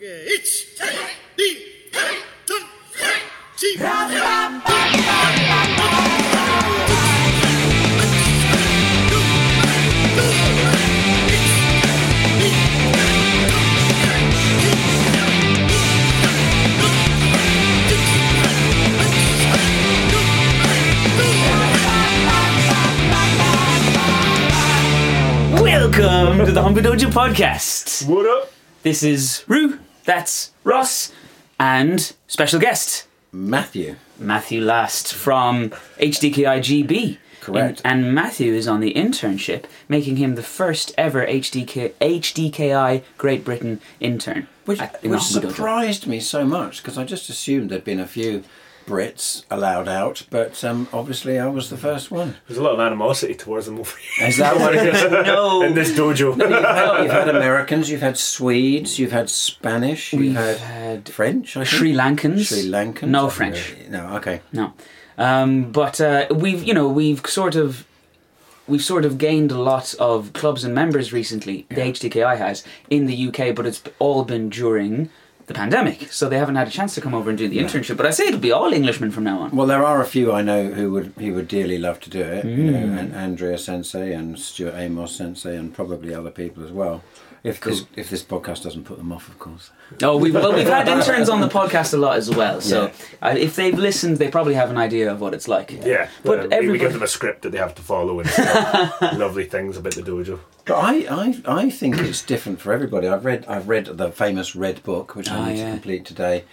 Welcome to the Hombu Dojo podcast. What up? This is Rue, that's Ross, and special guest Matthew. Matthew Last from HDKIGB. Correct. And, and Matthew is on the internship, making him the first ever HDK, HDKI Great Britain intern. Which, at which surprised me so much because I just assumed there'd been a few Brits allowed out, but um, obviously I was the first one. There's a lot of animosity towards them over here. Is that what it is? No. In this dojo. You've had, you've had Americans, you've had Swedes, you've had Spanish, you've We've had, had French, I think? Sri Lankans. Sri Lankans. No French. No, okay. No, um, but uh, we've you know we've sort of we've sort of gained a lot of clubs and members recently. The HDKI has in the UK, but it's all been during the pandemic, so they haven't had a chance to come over and do the internship. But I say it'll be all Englishmen from now on. Well, there are a few I know who would who would dearly love to do it. You know, Mm. and Andrea Sensei and Stuart Amos Sensei and probably other people as well. If this if this podcast doesn't put them off, of course. Oh, we've well we've had interns on the podcast a lot as well. So Yeah. uh, if they've listened, they probably have an idea of what it's like. Yeah, But but we, we give them a script that they have to follow and lovely things about the dojo. But I, I, I think it's different for everybody. I've read I've read the famous Red Book, which Ah, I need yeah. to complete today,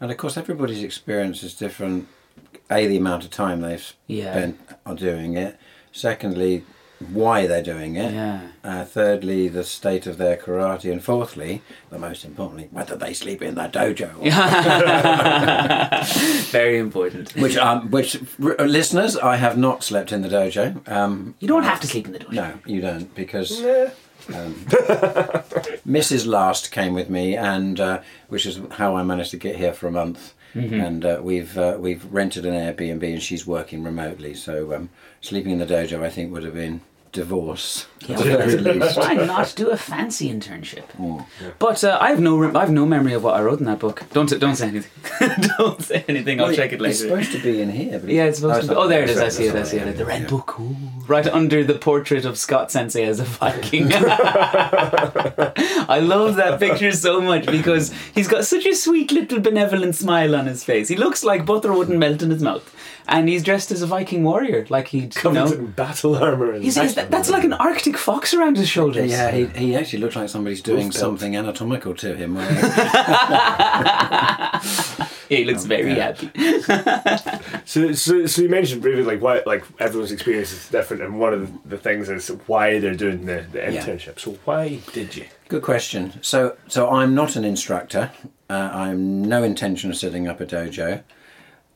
and of course everybody's experience is different. A, the amount of time they've Yeah. spent on doing it. Secondly, why they're doing it. Yeah. Uh, thirdly, the state of their karate, and fourthly, the most importantly, whether they sleep in the dojo. or Very important. Which, um, which r- listeners, I have not slept in the dojo. Um, You don't have to sleep in the dojo. no, you don't, because Yeah. Mrs. Last came with me, and uh, which is how I managed to get here for a month. And uh, we've uh, we've rented an Airbnb, and she's working remotely. So um, sleeping in the dojo, I think, would have been divorce at the very least. Why not do a fancy internship? But uh, I have no rem- I have no memory of what I wrote in that book. Don't don't say anything. don't say anything. I'll Well, check it later. It's supposed to be in here, but Yeah, it's supposed to be. Oh, there it is. I see it. I see it. The red book. Ooh. Right under the portrait of Scott Sensei as a Viking. I love that picture so much because he's got such a sweet little benevolent smile on his face. He looks like butter wouldn't melt in his mouth. And he's dressed as a Viking warrior, like he'd, you know. in battle armour. And He says that, that's like an Arctic fox around his shoulders. Yeah, he, he actually looks like somebody's doing something anatomical to him. where- he looks very Yeah. happy. So, so, so you mentioned briefly like why like everyone's experience is different, and one of the, the things is why they're doing the, the Yeah. internship. So why did you? Good question. So, so I'm not an instructor. Uh, I'm no intention of setting up a dojo,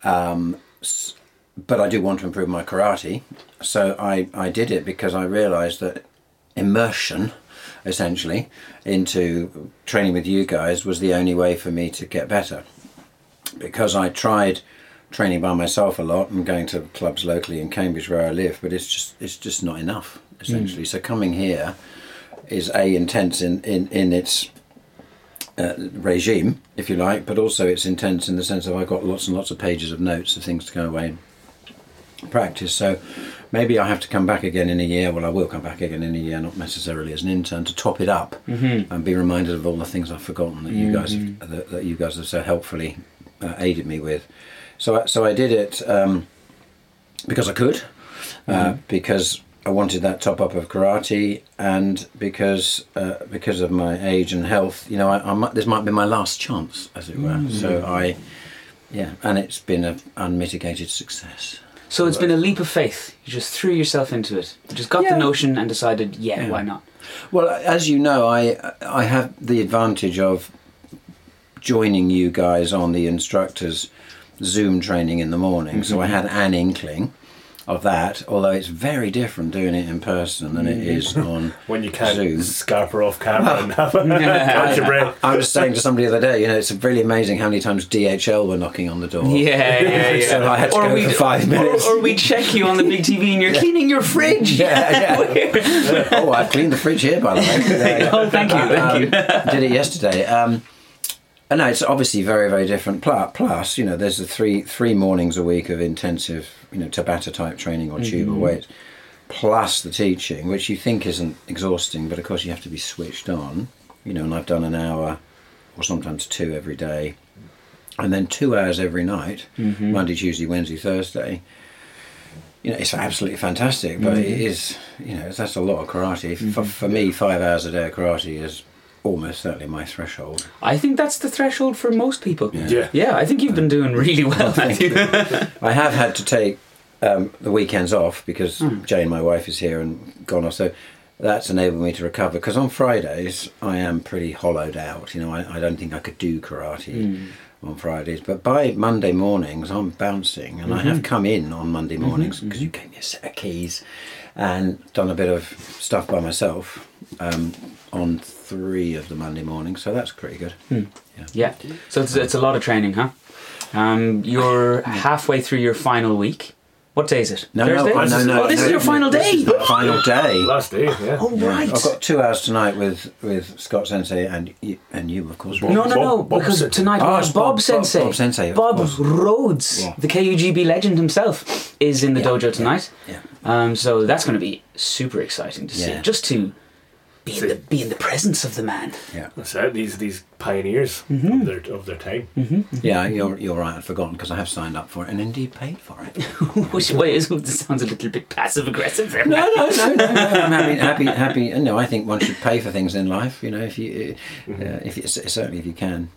um, s- but I do want to improve my karate. So I, I did it because I realised that immersion, essentially, into training with you guys was the only way for me to get better. Because I tried training by myself a lot and going to clubs locally in Cambridge where I live, but it's just it's just not enough essentially. So coming here is a intense in in in its uh, regime, if you like, but also it's intense in the sense of I've got lots and lots of pages of notes of things to go away and practice. So maybe I have to come back again in a year. Well, I will come back again in a year, not necessarily as an intern, to top it up and be reminded of all the things I've forgotten that you guys have, that, that you guys have so helpfully uh, aided me with. So I- so I did it um, because I could, uh, because I wanted that top up of karate, and because uh, because of my age and health, you know, I, I might, this might be my last chance, as it were. So I, yeah, and it's been an unmitigated success. So it's been a leap of faith. You just threw yourself into it. You just got the notion and decided, yeah, Yeah. why not? Well, as you know, I I have the advantage of joining you guys on the instructors Zoom training in the morning, so I mm-hmm. had an inkling of that. Although it's very different doing it in person than it is on When you can't Zoom. scarper off camera and have a catch your breath. I was saying to somebody the other day, you know, it's really amazing how many times DHL were knocking on the door. Yeah, yeah, yeah. So I had to go we'd- for five minutes. Or, or we check you on the big TV and you're cleaning your fridge. Yeah, yeah. oh, I've cleaned the fridge here, by the way. oh, thank you, thank you. Um, did it yesterday. Um, And no, it's obviously very, very different. Plus, you know, there's the three three mornings a week of intensive, you know, Tabata type training or tube or mm-hmm. weight, plus the teaching, which you think isn't exhausting, but of course you have to be switched on. You know, and I've done an hour or sometimes two every day, and then two hours every night, mm-hmm. Monday, Tuesday, Wednesday, Thursday. You know, it's absolutely fantastic, but it mm-hmm. is, you know, that's a lot of karate. For, for me, five hours a day of karate is almost certainly my threshold. I think that's the threshold for most people. Yeah. Yeah, I think you've been doing really well, Matthew. I have had to take um, the weekends off because hmm. Jane, my wife, is here and gone off. So that's enabled me to recover. Because on Fridays, I am pretty hollowed out. You know, I, I don't think I could do karate hmm. on Fridays. But by Monday mornings, I'm bouncing. And I have mm-hmm. come in on Monday mm-hmm. mornings because mm-hmm. you gave me a set of keys and done a bit of stuff by myself um, on three of the Monday mornings. So that's pretty good. yeah. So it's, it's a lot of training, huh? Um, you're halfway through your final week. What day is it? No, Thursday? no, no, no. Oh, this no, is your final this day. is the final day. Last day, yeah. Oh, Yeah, right. I've got two hours tonight with with Scott Sensei and you, and you of course. No, no, no, Bob- Bob because Sensei. tonight Oh, it's Bob, Bob- Bob- Sensei. Bob Sensei, Bob. Rhodes, Yeah. the KUGB legend himself, is in the Yeah, dojo tonight. Yeah. Um, so that's going to be super exciting to see. Yeah. Just to be in, the, be in the presence of the man. Yeah, That's it. These these pioneers Mm-hmm. of their of their time. yeah. You're you're right. I'd forgotten because I have signed up for it and indeed paid for it. Which way is this sounds a little bit passive aggressive there. no, no, no, no, no. I'm happy, happy, happy. No, I think one should pay for things in life. You know, if you, uh, if you, certainly if you can.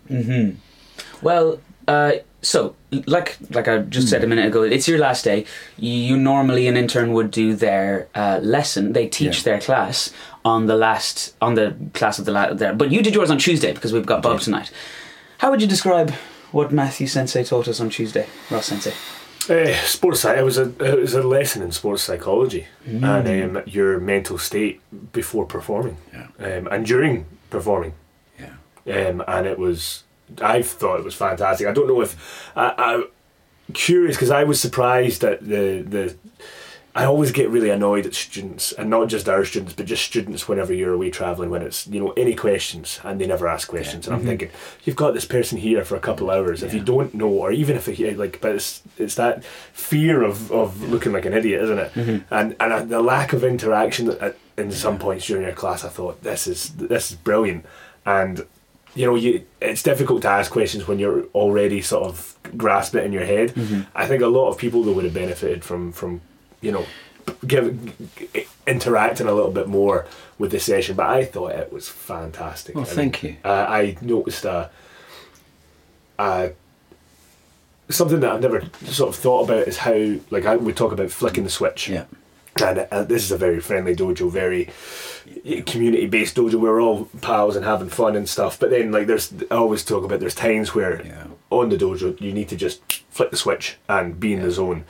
Well, uh, so like like I just said a minute ago, it's your last day. You normally an intern would do their uh, lesson. They teach Yeah. their class on the last on the class of the la- there. But you did yours on Tuesday because we've got Bob did. tonight. How would you describe what Matthew Sensei taught us on Tuesday, Ross Sensei? Uh, sports. It was a it was a lesson in sports psychology Mm. and um, your mental state before performing, Yeah. um, and during performing. Yeah. um, and it was I thought it was fantastic. I don't know if I, I'm curious because I was surprised at the the. I always get really annoyed at students, and not just our students, but just students whenever you're away traveling. When it's you know any questions, and they never ask questions, and I'm thinking you've got this person here for a couple hours. If you don't know, or even if it, like, but it's it's that fear of, of looking like an idiot, isn't it? And and uh, the lack of interaction at, in some points during your class, I thought this is this is brilliant, and you know, you it's difficult to ask questions when you're already sort of grasp it in your head. I think a lot of people though would have benefited from from you know give g- interacting a little bit more with the session. But I thought it was fantastic. Well, I thank you. Uh, I noticed a, a something that I've never sort of thought about is how like I, we talk about flicking the switch Yeah. And uh, this is a very friendly dojo, very community based dojo. We're all pals and having fun and stuff. But then, like, there's I always talk about there's times where Yeah. on the dojo you need to just flick the switch and be in the zone.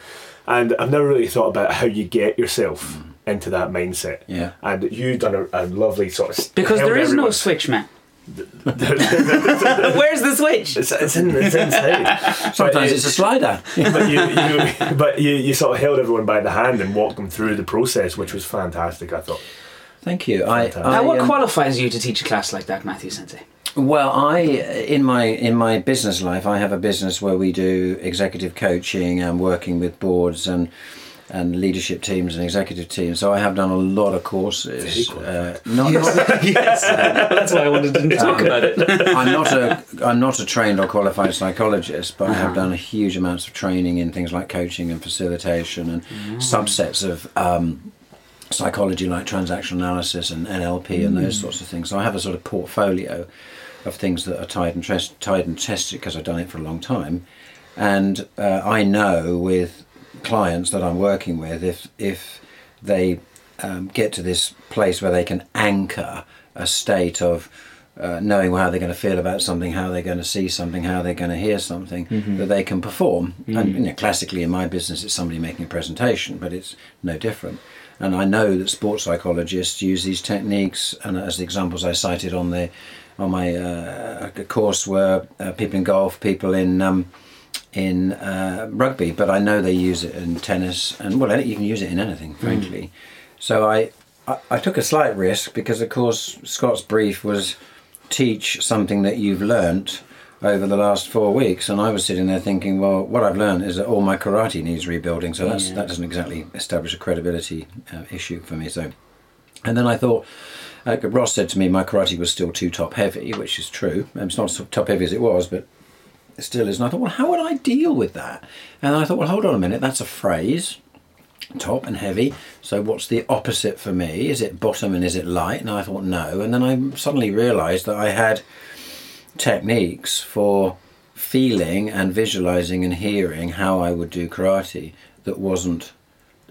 And I've never really thought about how you get yourself into that mindset. Yeah. And you've done a, a lovely sort of Because held there is no switch, man. It's, Where's the switch? it's, in, it's inside. Sometimes it's a slider. but you, you but you, you sort of held everyone by the hand and walked them through the process, which was fantastic. I thought. Thank you. I, I, Now, what um, qualifies you to teach a class like that, Matthew Sensei? Well, I in my in my business life, I have a business where we do executive coaching and working with boards and and leadership teams and executive teams. So I have done a lot of courses. Uh, not, not- yes, that's why I wanted to talk about it. I'm not a I'm not a trained or qualified psychologist, but I have done a huge amounts of training in things like coaching and facilitation and subsets of um, psychology like transactional analysis and NLP and those sorts of things. So I have a sort of portfolio of things that are tied and test, tied and tested because I've done it for a long time, and uh, I know with clients that I'm working with if if they um, get to this place where they can anchor a state of uh, knowing how they're going to feel about something, how they're going to see something, how they're going to hear something, that they can perform. And you know, classically in my business, it's somebody making a presentation, but it's no different. And I know that sports psychologists use these techniques, and as the examples I cited on the on my uh, course were uh, people in golf, people in um, in uh, rugby, but I know they use it in tennis, and well, you can use it in anything, frankly. So I, I I took a slight risk because, of course, Scott's brief was teach something that you've learnt over the last four weeks, and I was sitting there thinking, well, what I've learned is that all my karate needs rebuilding, so that's Yeah. that doesn't exactly establish a credibility uh, issue for me. So, and then I thought. Uh, Ross said to me my karate was still too top heavy, which is true. Um, It's not as top heavy as it was, but still is. And I thought, well, how would I deal with that? And I thought, well, hold on a minute, that's a phrase top and heavy. So what's the opposite for me? Is it bottom and is it light? And I thought no. And then I suddenly realised that I had techniques for feeling and visualizing and hearing how I would do karate that wasn't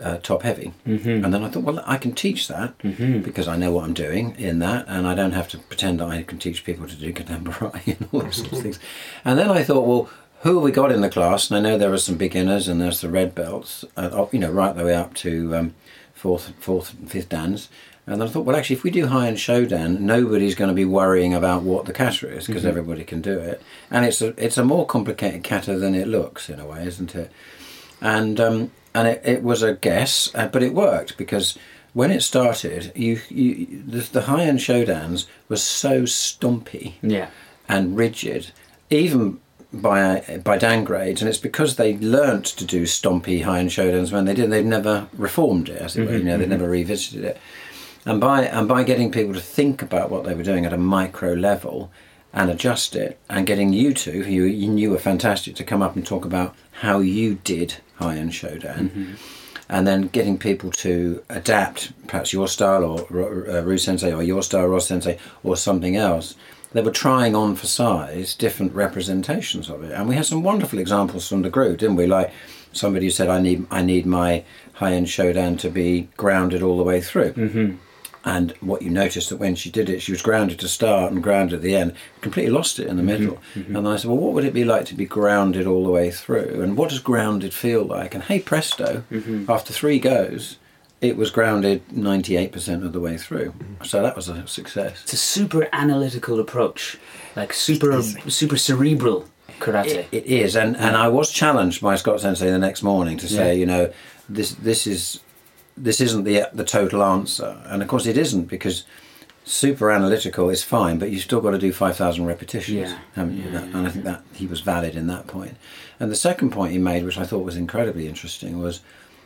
uh, top heavy. Mm-hmm. And then I thought, well, I can teach that because I know what I'm doing in that, and I don't have to pretend that I can teach people to do contemporary and all those sorts of things. And then I thought, well, who have we got in the class? And I know there are some beginners and there's the red belts, uh, you know, right the way up to um, fourth, fourth, and fifth dans. And then I thought, well, actually, if we do Heian Shodan, nobody's going to be worrying about what the kata is because everybody can do it, and it's a it's a more complicated kata than it looks in a way, isn't it? and um, and it, it was a guess, uh, but it worked because when it started, you, you the, the Heian Shodans were so stumpy Yeah. and rigid, even by by downgrades, and it's because they learnt to do stompy Heian Shodans when they did. They've never reformed it, as it were. You know, they never revisited it, and by and by getting people to think about what they were doing at a micro level and adjust it, and getting you two, who you, you knew were fantastic, to come up and talk about how you did Heian Shodan. And then getting people to adapt, perhaps your style or Ru- uh, Sensei, or your style, Ross Sensei, or something else they were trying on for size different representations of it, and we had some wonderful examples from the group, didn't we? Like somebody who said, "I need, I need my Heian Shodan to be grounded all the way through." Mm-hmm. And what you noticed that when she did it, she was grounded to start and grounded at the end. Completely lost it in the mm-hmm, middle. Mm-hmm. And I said, "Well, what would it be like to be grounded all the way through? And what does grounded feel like?" And hey, presto! Mm-hmm. After three goes, it was grounded ninety-eight percent of the way through. So that was a success. It's a super analytical approach, like super super cerebral karate. It, it is, and, and I was challenged by Scott Sensei the next morning to say, Yeah. you know, this this is this isn't the the total answer, and of course it isn't because super analytical is fine, but you've still got to do five thousand repetitions, Yeah. haven't you? Yeah, That- and I think that he was valid in that point. And the second point he made, which I thought was incredibly interesting, was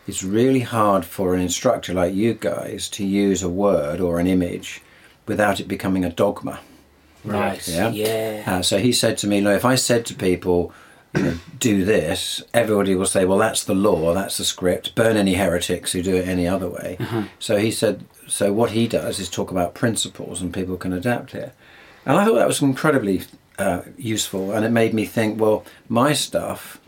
it's really hard for an instructor like you guys to use a word or an image without it becoming a dogma. right. Yeah. Yeah. Uh, so he said to me, "Look, if I said to people, do this, everybody will say, well, that's the law, that's the script. Burn any heretics who do it any other way." So he said, so what he does is talk about principles, and people can adapt it. And I thought that was incredibly uh, useful, and it made me think, well, my stuff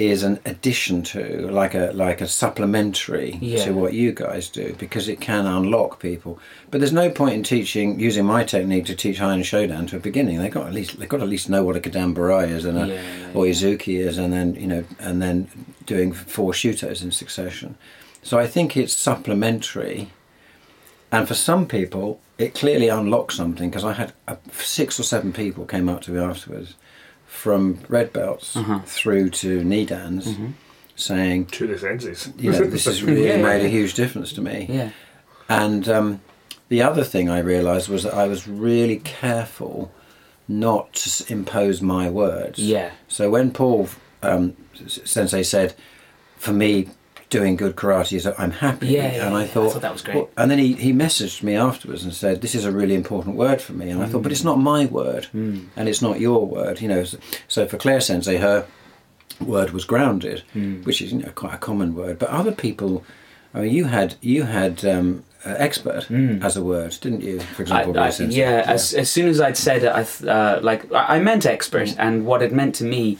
is an addition to like a like a supplementary Yeah. to what you guys do because it can unlock people. But there's no point in teaching using my technique to teach Heian Shodan to a beginning. They've got at least they've got to at least know what a Gedan Barai is and a Yeah, yeah, oizuki is and then you know and then doing four shutos in succession. So i think it's supplementary. And for some people it clearly unlocks something because i had uh, six or seven people came up to me afterwards from red belts Uh-huh. through to nidans Mm-hmm. saying To the senses. you know this has really Yeah, yeah, made a huge difference to me Yeah. and um, the other thing I realised was that I was really careful not to impose my words. Yeah. So when Paul um, Sensei said, "For me, doing good karate is that I'm happy," Yeah, yeah, and I yeah. I thought, thought that was great. well- and then he, he messaged me afterwards and said, "This is a really important word for me," and I thought, "But it's not my word, Mm. and it's not your word." You know, so, so for Claire Sensei, her word was grounded, Mm. which is you know quite a common word. But other people, I mean, you had you had um, uh, expert as a word, didn't you? For Mm. I, example, I- Ray Sensei. yeah, as, as soon as I'd said it, I th- uh, like I I meant expert, Mm. and what it meant to me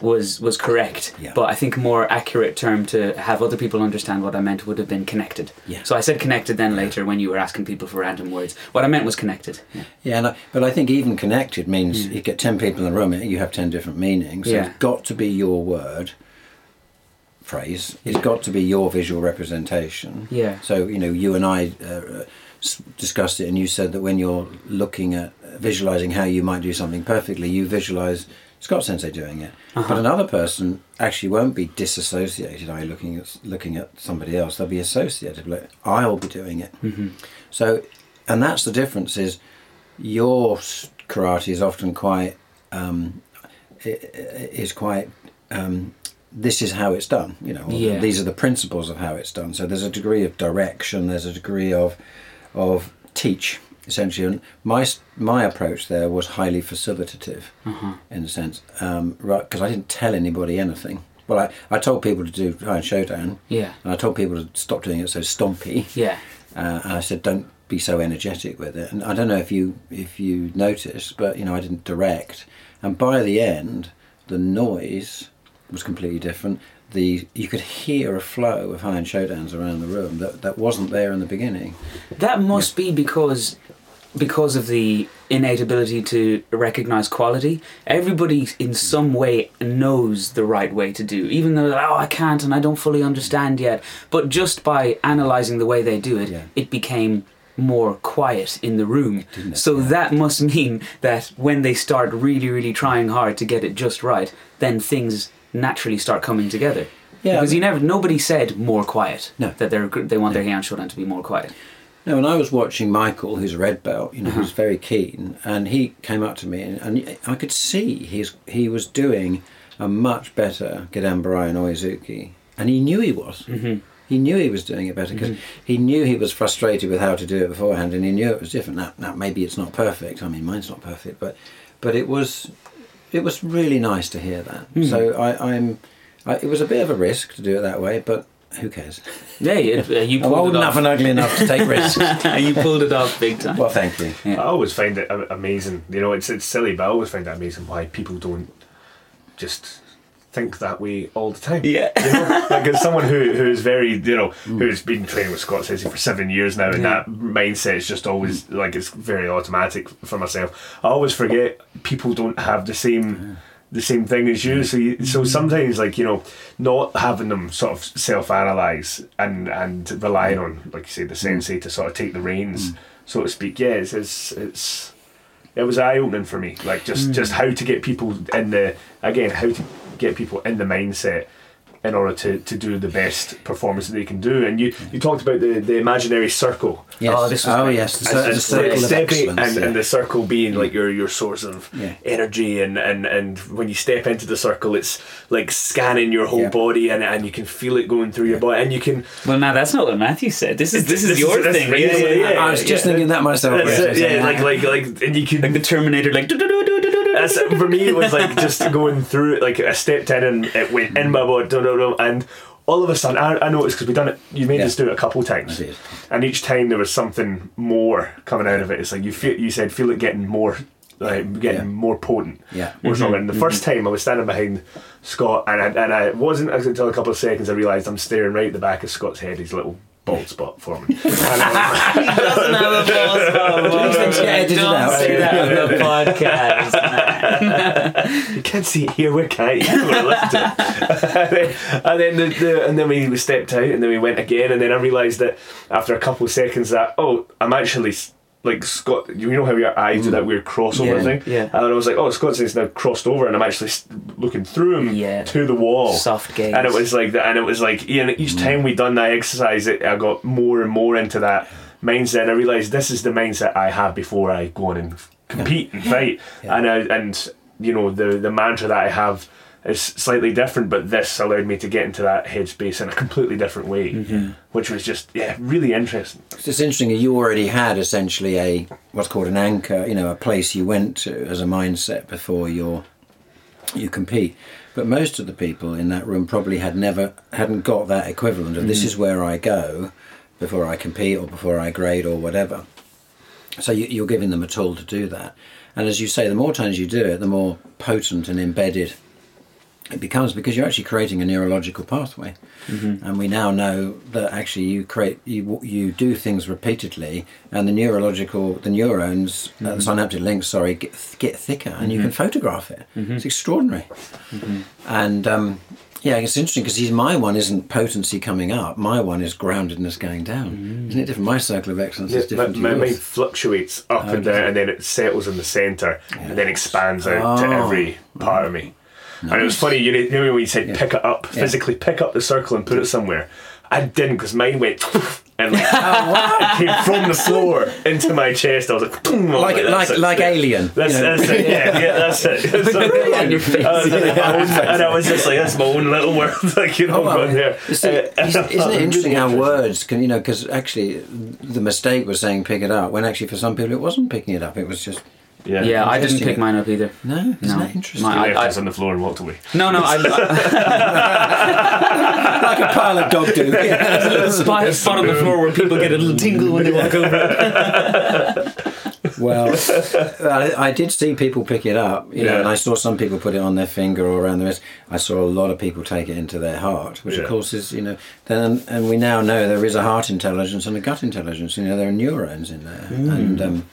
was was correct. Yeah. But I think a more accurate term to have other people understand what I meant would have been connected. Yeah. So I said connected then later when you were asking people for random words. What I meant was connected. Yeah. Yeah, and I, but I think even connected means you get ten people in the room, you have ten different meanings. So Mm. Yeah. it's got to be your word phrase. It's got to be your visual representation. Yeah. So you know, you and I uh, discussed it, and you said that when you're looking at visualizing how you might do something perfectly, you visualize Scott Sensei doing it. Uh-huh. But another person actually won't be disassociated. I looking at looking at somebody else. They'll be associated. Like I'll be doing it. Mm-hmm. So, and that's the difference. Is your karate is often quite um, is quite. Um, this is how it's done. You know, Yeah. these are the principles of how it's done. So there's a degree of direction. There's a degree of of teach essentially. And my my approach there was highly facilitative in a sense, um, right? Because I didn't tell anybody anything. Well, I, I told people to do Heian Shodan. Yeah. And I told people to stop doing it so stompy. Yeah. Uh, and I said, don't be so energetic with it. And I don't know if you if you noticed, but you know, I didn't direct. And by the end, the noise was completely different. The you could hear a flow of Heian Shodans around the room that, that wasn't there in the beginning. That must be because because of the innate ability to recognize quality. Everybody in some way knows the right way to do, even though oh I can't and I don't fully understand yet. But just by analyzing the way they do it, Yeah. it became more quiet in the room. So Yeah. that must mean that when they start really, really trying hard to get it just right, then things naturally start coming together. Yeah, because I you never, nobody said more quiet. No. that they're they want their Heian Shodan to be more quiet. No, and I was watching Michael, who's a red belt, you know, Uh-huh. who's very keen, and he came up to me, and, and I could see he's he was doing a much better Gedan Barai and Oizuki, and he knew he was. Mm-hmm. He knew he was doing it better because he knew he was frustrated with how to do it beforehand, and he knew it was different. Now, now maybe it's not perfect. I mean, mine's not perfect, but but it was it was really nice to hear that. So I, I'm. I, it was a bit of a risk to do it that way, but who cares? Yeah, you, you I'm pulled old it enough off. and ugly enough to take risks. you pulled it off big time. well, thank you. Yeah. I always find it amazing. You know, it's it's silly, but I always find it amazing why people don't just think that way all the time. Yeah. You know, like as someone who who is very you know who's been training with Scott Sensei for seven years now, and Yeah. that mindset is just always like it's very automatic for myself. I always forget people don't have the same. The same thing as you, so you, so mm-hmm. sometimes like you know, not having them sort of self-analyze and and relying mm. on like you say the sensei mm. to sort of take the reins, mm. so to speak. Yeah, it's it's, it's it was eye opening for me. Like just just how to get people in the again how to get people in the mindset in order to, to do the best performance that they can do. And you, you talked about the, the imaginary circle. Yes. Oh, this was oh yes, the, And- cir- and the circle of stepping- excellence. and, yeah. and the circle being like your your source of Yeah. energy and, and, and when you step into the circle it's like scanning your whole Yeah. body and, and you can feel it going through your body and you can Well, now that's not what Matthew said. This is this is This your this- thing. yeah, Yeah, yeah, yeah, yeah. I was just yeah. thinking that myself. that's Chris. it, yeah, like like like and you can Like the Terminator, like. do-do-do-do-do-do-do. That's for me. It was like just going through it. Like I stepped in and it went in my body, and all of a sudden I, I noticed because we done it. You made Yeah. us do it a couple times, and each time there was something more coming out of it. It's like you feel. You said feel it getting more. Like getting Yeah. more potent, Yeah. more mm-hmm. stronger. And the mm-hmm. first time I was standing behind Scott, and I, and I wasn't until a couple of seconds I realised I'm staring right at the back of Scott's head, his little bald spot forming. And I was- doesn't have a boss These things get edited Don't out. say that on the podcast. You can't see it here. Where can you? You want to listen to it. and then, and then the, the and then we stepped out, and then we went again, and then I realised that after a couple of seconds that oh, I'm actually s- like Scott. You know how your eyes do mm. that weird crossover Yeah, thing. yeah. And I was like, oh, Scott's is now crossed over, and I'm actually looking through him Yeah. to the wall. Soft gaze. And it was like that, and it was like, you know, each mm. time we done that exercise, it, I got more and more into that mindset. And I realised this is the mindset I have before I go on and compete and fight. And I, and you know, the the mantra that I have is slightly different, but this allowed me to get into that headspace in a completely different way, mm-hmm. which was just yeah, really interesting. It's just interesting. You already had essentially a what's called an anchor. You know, a place you went to as a mindset before your you compete. But most of the people in that room probably had never hadn't got that equivalent of this mm. is where I go before I compete or before I grade or whatever. So you, you're giving them a tool to do that. And as you say, the more times you do it, the more potent and embedded it becomes because you're actually creating a neurological pathway. Mm-hmm. And we now know that actually you create you you do things repeatedly, and the neurological the neurons, uh, the mm-hmm. synaptic links, sorry, get get thicker, and you can mm-hmm. photograph it. It's extraordinary. And um, yeah, it's interesting because my one isn't potency coming up. My one is groundedness going down. Mm. Isn't it different? My circle of excellence is different my to mind fluctuates up and oh, down, and then it settles in the centre, and then expands out to Oh. every part of me. And it was funny, you know, know when you said pick it up, physically pick up the circle and put it somewhere. I didn't because mine went and like, it came from the floor into my chest. I was like, boom, was Like like like Alien. That's, you know. that's it. Yeah, yeah, that's it. So, on your face. I was own- and I was just like, that's my own little world. Like you know, Oh, well, going there. see, Uh, isn't isn't it interesting how words can, you know, because actually the mistake was saying pick it up, when actually for some people it wasn't picking it up, it was just, Yeah, Yeah, I didn't pick mine up either. no, isn't No. that interesting? My- He I- left us on the floor and walked away. No, no, I, I like a pile of dog do. there's a little spot, spot on the floor where people get a little tingle when they walk over. Well, I, I did see people pick it up, you know, Yeah. and I saw some people put it on their finger or around the wrist. I saw a lot of people take it into their heart, which Yeah. of course is, you know, then and we now know there is a heart intelligence and a gut intelligence. You know, there are neurons in there, and um,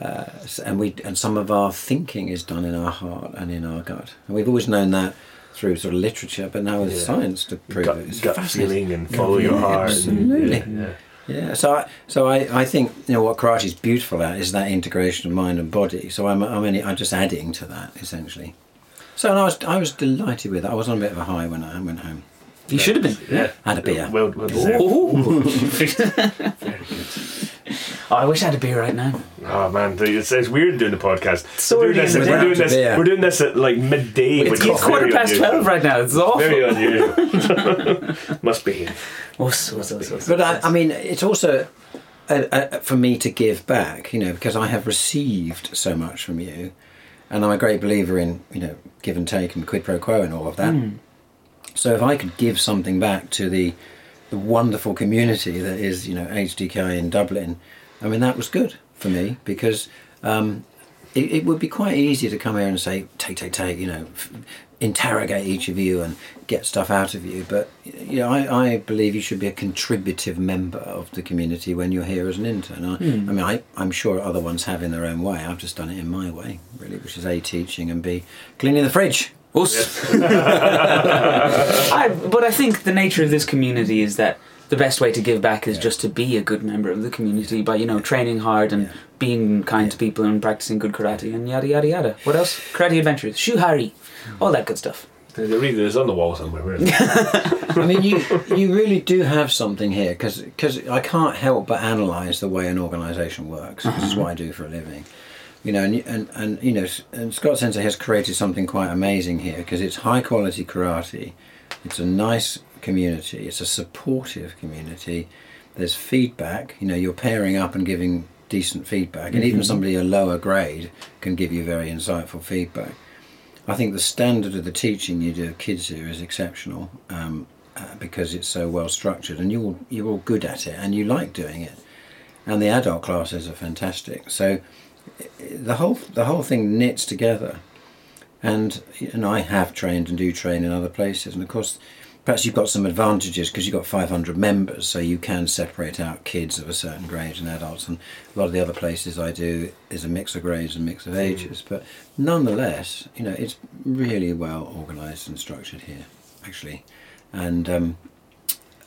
uh, and we and some of our thinking is done in our heart and in our gut. And we've always known that through sort of literature, but now with Yeah. science to prove Gut, it, it's gut feeling and follow your Yeah, heart. absolutely. And, yeah, Yeah, so I, so I, I think you know what karate is beautiful at is that integration of mind and body. So I'm I'm, only, I'm just adding to that essentially. So and I was I was delighted with it. I was on a bit of a high when I went home. You should have been. yeah. Had a beer. Well, well deserved. Ooh. oh, I wish I had a beer right now. Oh man, it's, it's weird doing the podcast. So we're doing this. We're doing this. We're doing this at like midday. It's, it's quarter past unusual. twelve right now. It's awful. Very unusual. Must be. Oh. But I, I mean, it's also a, a, for me to give back, you know, because I have received so much from you, and I'm a great believer in you know give and take and quid pro quo and all of that. Hmm. So if I could give something back to the the wonderful community that is you know HDK in Dublin, I mean that was good for me because um, it, it would be quite easy to come here and say take take take you know f- interrogate each of you and get stuff out of you. But you know I, I believe you should be a contributive member of the community when you're here as an intern. I, I mean I, I'm sure other ones have in their own way. I've just done it in my way really which is A teaching and B cleaning the fridge Us. I, but I think the nature of this community is that the best way to give back is just to be a good member of the community by you know training hard and Yeah. being kind to people and practicing good karate and yada yada yada. What else? Karate adventures, shuhari, all that good stuff. There's a reason it's on the wall somewhere. Where is it? I mean, you you really do have something here because I can't help but analyse the way an organisation works. This is uh-huh. what I do for a living, you know. And and, and you know, and Scott Sensei has created something quite amazing here because it's high quality karate. It's a nice community. It's a supportive community. There's feedback. You know, you're pairing up and giving decent feedback, and even somebody a lower grade can give you very insightful feedback. I think the standard of the teaching you do of kids here is exceptional um, uh, because it's so well structured, and you're all, you're all good at it, and you like doing it. And the adult classes are fantastic. So the whole the whole thing knits together. And and I have trained and do train in other places, and of course, perhaps you've got some advantages because you've got 500 members, so you can separate out kids of a certain grade and adults. And a lot of the other places I do is a mix of grades and mix of ages, but nonetheless, you know, it's really well organised and structured here, actually, and um,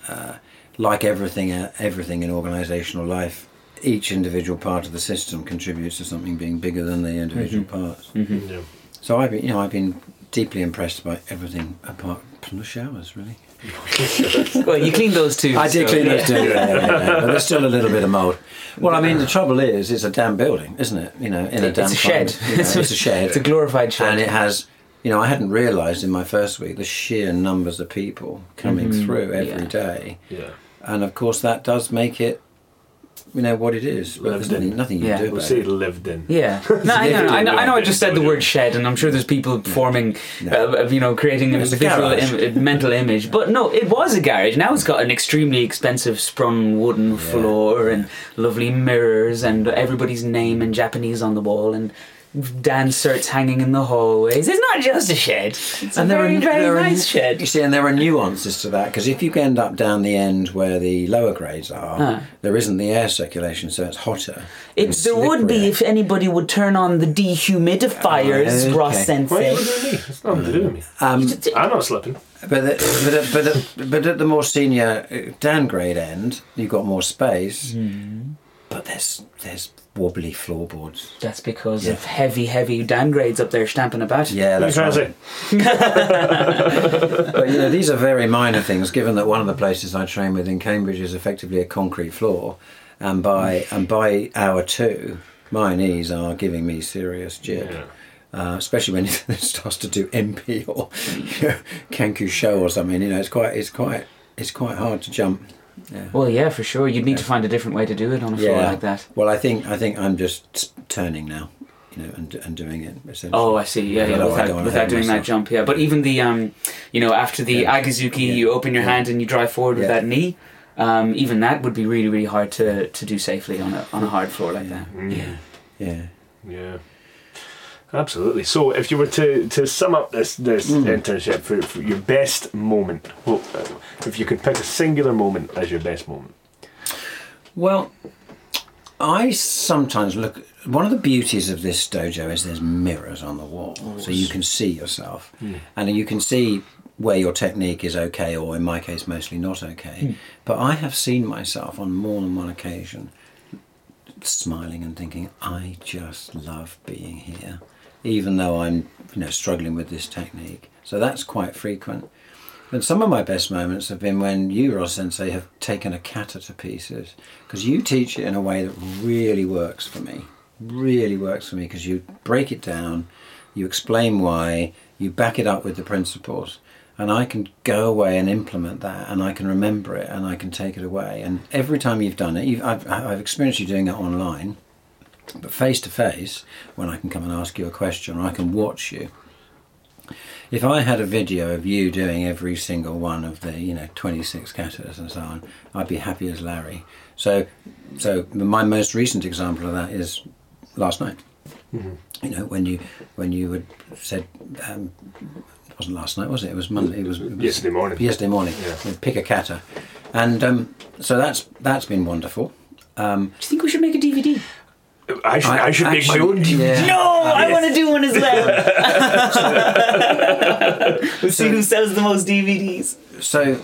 uh, like everything, uh, everything in organisational life. Each individual part of the system contributes to something being bigger than the individual mm-hmm. parts. Mm-hmm. Yeah. So I've been, you know, I've been deeply impressed by everything apart from the showers, really. Well, you cleaned those too. I did so- clean those too, yeah, yeah, yeah, but there's still a little bit of mould. Well, I mean, the trouble is, it's a damn building, isn't it? You know, in a damn It's a shed. you know, it's a shed, It's a glorified shed. and it has. You know, I hadn't realised in my first week the sheer numbers of people coming mm-hmm. through every yeah. day, Yeah. and of course that does make it, you know, what it is. But there's Lived in. nothing, nothing you Yeah. can do We'll about say it. lived in. Yeah, no, I know, I know. I know. I just said the word shed, and I'm sure there's people forming, No. uh, you know, creating a It's a visual. Im- mental image. But no, it was a garage. Now it's got an extremely expensive sprung wooden floor and lovely mirrors, and everybody's name in Japanese on the wall, and dance shirts hanging in the hallways. It's not just a shed. It's a very, very there are- nice shed. You see, and there are nuances to that because if you end up down the end where the lower grades are, Huh. there isn't the air circulation, so it's hotter. It, there would be if anybody would turn on the dehumidifiers, Okay. Ross Why are you doing me? It's nothing to do with me. Um, I'm not slipping. but, the, but, at, but, at, but at the more senior uh, downgrade end, you've got more space. Hmm. But but there's there's wobbly floorboards. That's because Yeah. of heavy, heavy downgrades up there stamping about. Yeah, that's you right. to? But you know, these are very minor things. Given that one of the places I train with in Cambridge is effectively a concrete floor, and by and by hour two, my knees are giving me serious jib. Yeah. Uh, especially when it starts to do Enpi or you know, Kanku Sho or something. You know, it's quite it's quite it's quite hard to jump. Yeah. Well, yeah, for sure. You'd need to find a different way to do it on a floor like that. Well, I think I think I'm just turning now, you know, and, and doing it essentially. Oh, I see. Yeah, yeah. Without, without ahead of doing that jump, yeah. But even the, um, you know, after the Yeah. Age-zuki, Yeah. you open your Yeah. hand and you drive forward with that knee. Um, even that would be really, really hard to, to do safely on a on a hard floor like that. Yeah, yeah. Yeah. Absolutely. So, if you were to, to sum up this this Hmm. internship for, for your best moment, well, uh, if you could pick a singular moment as your best moment, Well, I sometimes look. One of the beauties of this dojo is there's mirrors on the wall, so you can see yourself, and you can see where your technique is okay, or in my case, mostly not okay. But I have seen myself on more than one occasion smiling and thinking, I just love being here, even though I'm, you know, struggling with this technique. So that's quite frequent. And some of my best moments have been when you, Ross Sensei, have taken a kata to pieces. Because you teach it in a way that really works for me. Really works for me because you break it down, you explain why, you back it up with the principles. And I can go away and implement that, and I can remember it, and I can take it away. And every time you've done it, you've, I've, I've experienced you doing it online, but face to face, when I can come and ask you a question, or I can watch you, if I had a video of you doing every single one of the you know 26 katas and so on, I'd be happy as Larry. So, so my most recent example of that is last night. You know when you when you had said um, it wasn't last night was it? It was Monday. It was, it was Yesterday morning. Yesterday morning. Yeah. Pick a kata, and um, so that's that's been wonderful. Um, Do you think we should make a DVD? I should I, I should make my own DVD. yeah. No, I want to do one as well. we'll see who sells the most DVDs. so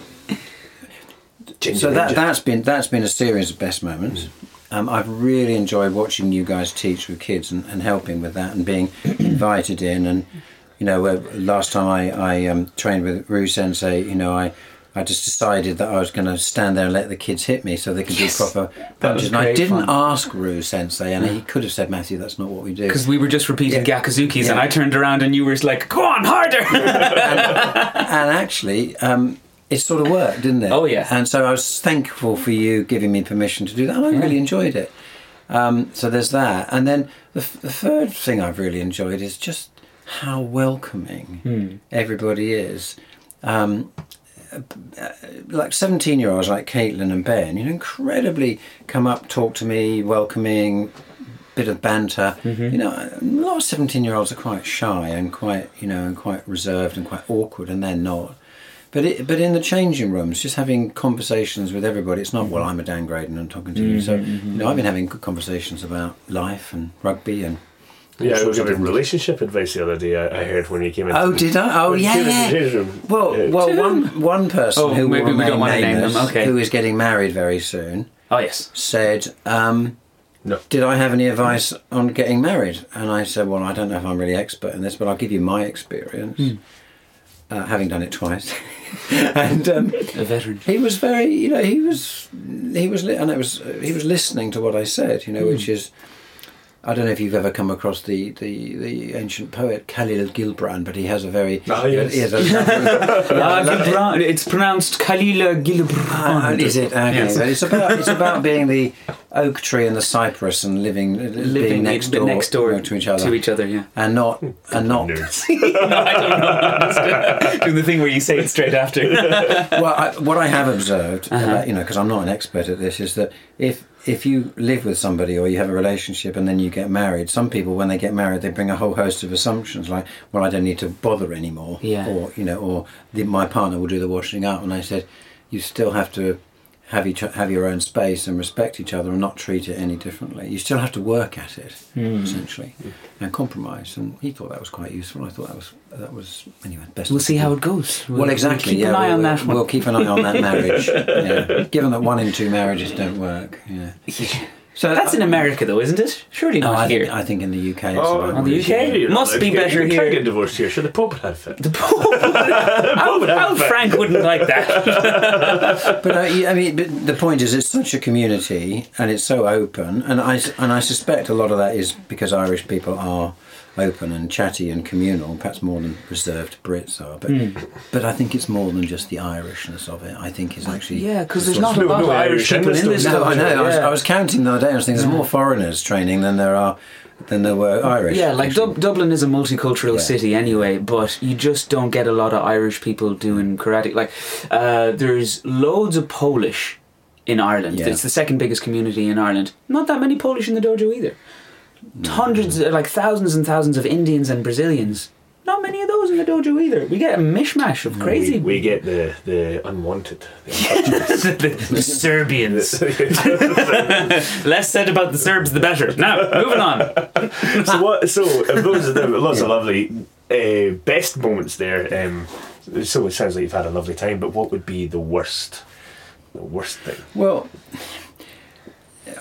Ginger so that Ninja. that's been that's been a series of best moments. Um, I've really enjoyed watching you guys teach with kids and, and helping with that and being invited in and you know uh, last time I, I um, trained with Ru Sensei you know I I just decided that I was going to stand there and let the kids hit me so they could Yes. do proper punches. And I didn't fun. ask Ru Sensei, and he could have said, Matthew, that's not what we do. Because we were just repeating Yeah. Gyakuzuki's, and I turned around and you were like, "Go on, harder!" and actually, um, it sort of worked, didn't it? Oh, yeah. And so I was thankful for you giving me permission to do that. And I really enjoyed it. Um, so there's that. And then the, f- the third thing I've really enjoyed is just how welcoming Hmm. everybody is. Um, like 17 year olds like Caitlin and Ben, you know, incredibly come up, talk to me, welcoming, bit of banter. Mm-hmm. You know, a lot of 17 year olds are quite shy and quite, you know, and quite reserved and quite awkward, and they're not. But it, but in the changing rooms, just having conversations with everybody, it's not well. I'm a Dan Graydon and talking to you. So Mm-hmm, you know, I've been having good conversations about life and rugby and. All Yeah, I sorts was giving relationship advice the other day. I, I heard when you came in. Oh, did I? Oh, yeah, came into the yeah. Well, Yeah. well, one one person Oh, who maybe we don't wanna name them, okay. who is getting married very soon, oh yes. said, um, No. "Did I have any advice on getting married?" And I said, "Well, I don't know if I'm really expert in this, but I'll give you my experience, uh, having done it twice." and um, A veteran. he was very, you know, he was, he was, li- and it was, he was listening to what I said, you know, which is, I don't know if you've ever come across the the, the ancient poet Khalil Gilbran, but he has a very, Ah, yes. he has a lovely- Ah, Gilbran. It's pronounced Kalila Ah, Gilbran. is it? Okay. Yes. But it's about it's about being the oak tree and the cypress and living Living being next door, next door you know, to each other To each other, yeah. and not and not. Nerds. no, I don't know. Doing the thing where you say it straight after. well, I, what I have observed, Uh-huh. about, you know, because I'm not an expert at this, is that if if you live with somebody or you have a relationship and then you get married, some people when they get married they bring a whole host of assumptions like, well, I don't need to bother anymore, Yeah. or you know, or the, my partner will do the washing up, and I said, you still have to. Have each have your own space and respect each other and not treat it any differently. You still have to work at it Hmm. essentially and compromise. And he thought that was quite useful. I thought that was that was anyway. Best. We'll see how it goes. We'll, Well, exactly. We'll keep yeah, an eye we'll, on that we'll, one. We'll keep an eye on that marriage. yeah. Given that one in two marriages don't work. Yeah. So uh, That's in America, though, isn't it? Surely No, not I here. think, I think in the UK. It's Oh, about On the. UK? You're Must allowed be to get- better you here. can't get divorced here. Sure, the Pope would have fit. The Pope. Al, Al Frank wouldn't like that. But uh, I, I mean, but the point is, it's such a community, and it's so open, and I and I suspect a lot of that is because Irish people are open and chatty and communal, perhaps more than reserved Brits are. But Hmm. but I think it's more than just the Irishness of it. I think it's actually yeah, because there's sort not of- a lot no of Irish Irish people in in this this No, I dojo, know. I was. I was counting the other day. I was thinking there's more foreigners training than there are than there were Irish. Yeah, like. Dub- Dublin is a multicultural Yeah. city anyway, but you just don't get a lot of Irish people doing karate. Like, uh, there's loads of Polish in Ireland. Yeah. It's the second biggest community in Ireland. Not that many Polish in the dojo either. Hundreds, uh, like thousands and thousands of Indians and Brazilians. Not many of those in the dojo either. We get a mishmash of crazy. We, we get the the unwanted. the, the Serbians. Less said about the Serbs, the better. Now, moving on. so what? So those are the lots of lovely uh, best moments there. Um, so it sounds like you've had a lovely time. But what would be the worst? The worst thing. Well,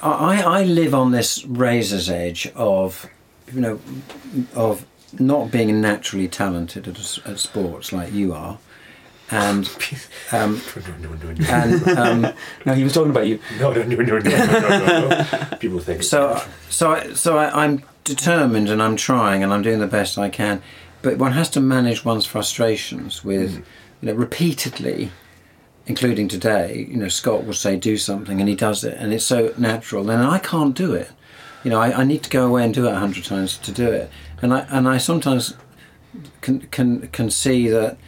I, I live on this razor's edge of, you know, of not being naturally talented at, at sports like you are, and um, and um, No, he was talking about you. no, no, no, no, no, no, no. People think so so I, so I, I'm determined and I'm trying and I'm doing the best I can, but one has to manage one's frustrations with, you know, repeatedly. Including today, you know, Scott will say do something and he does it, and it's so natural. Then I can't do it. You know, I, I need to go away and do it a hundred times to do it, and I and I sometimes can can can see that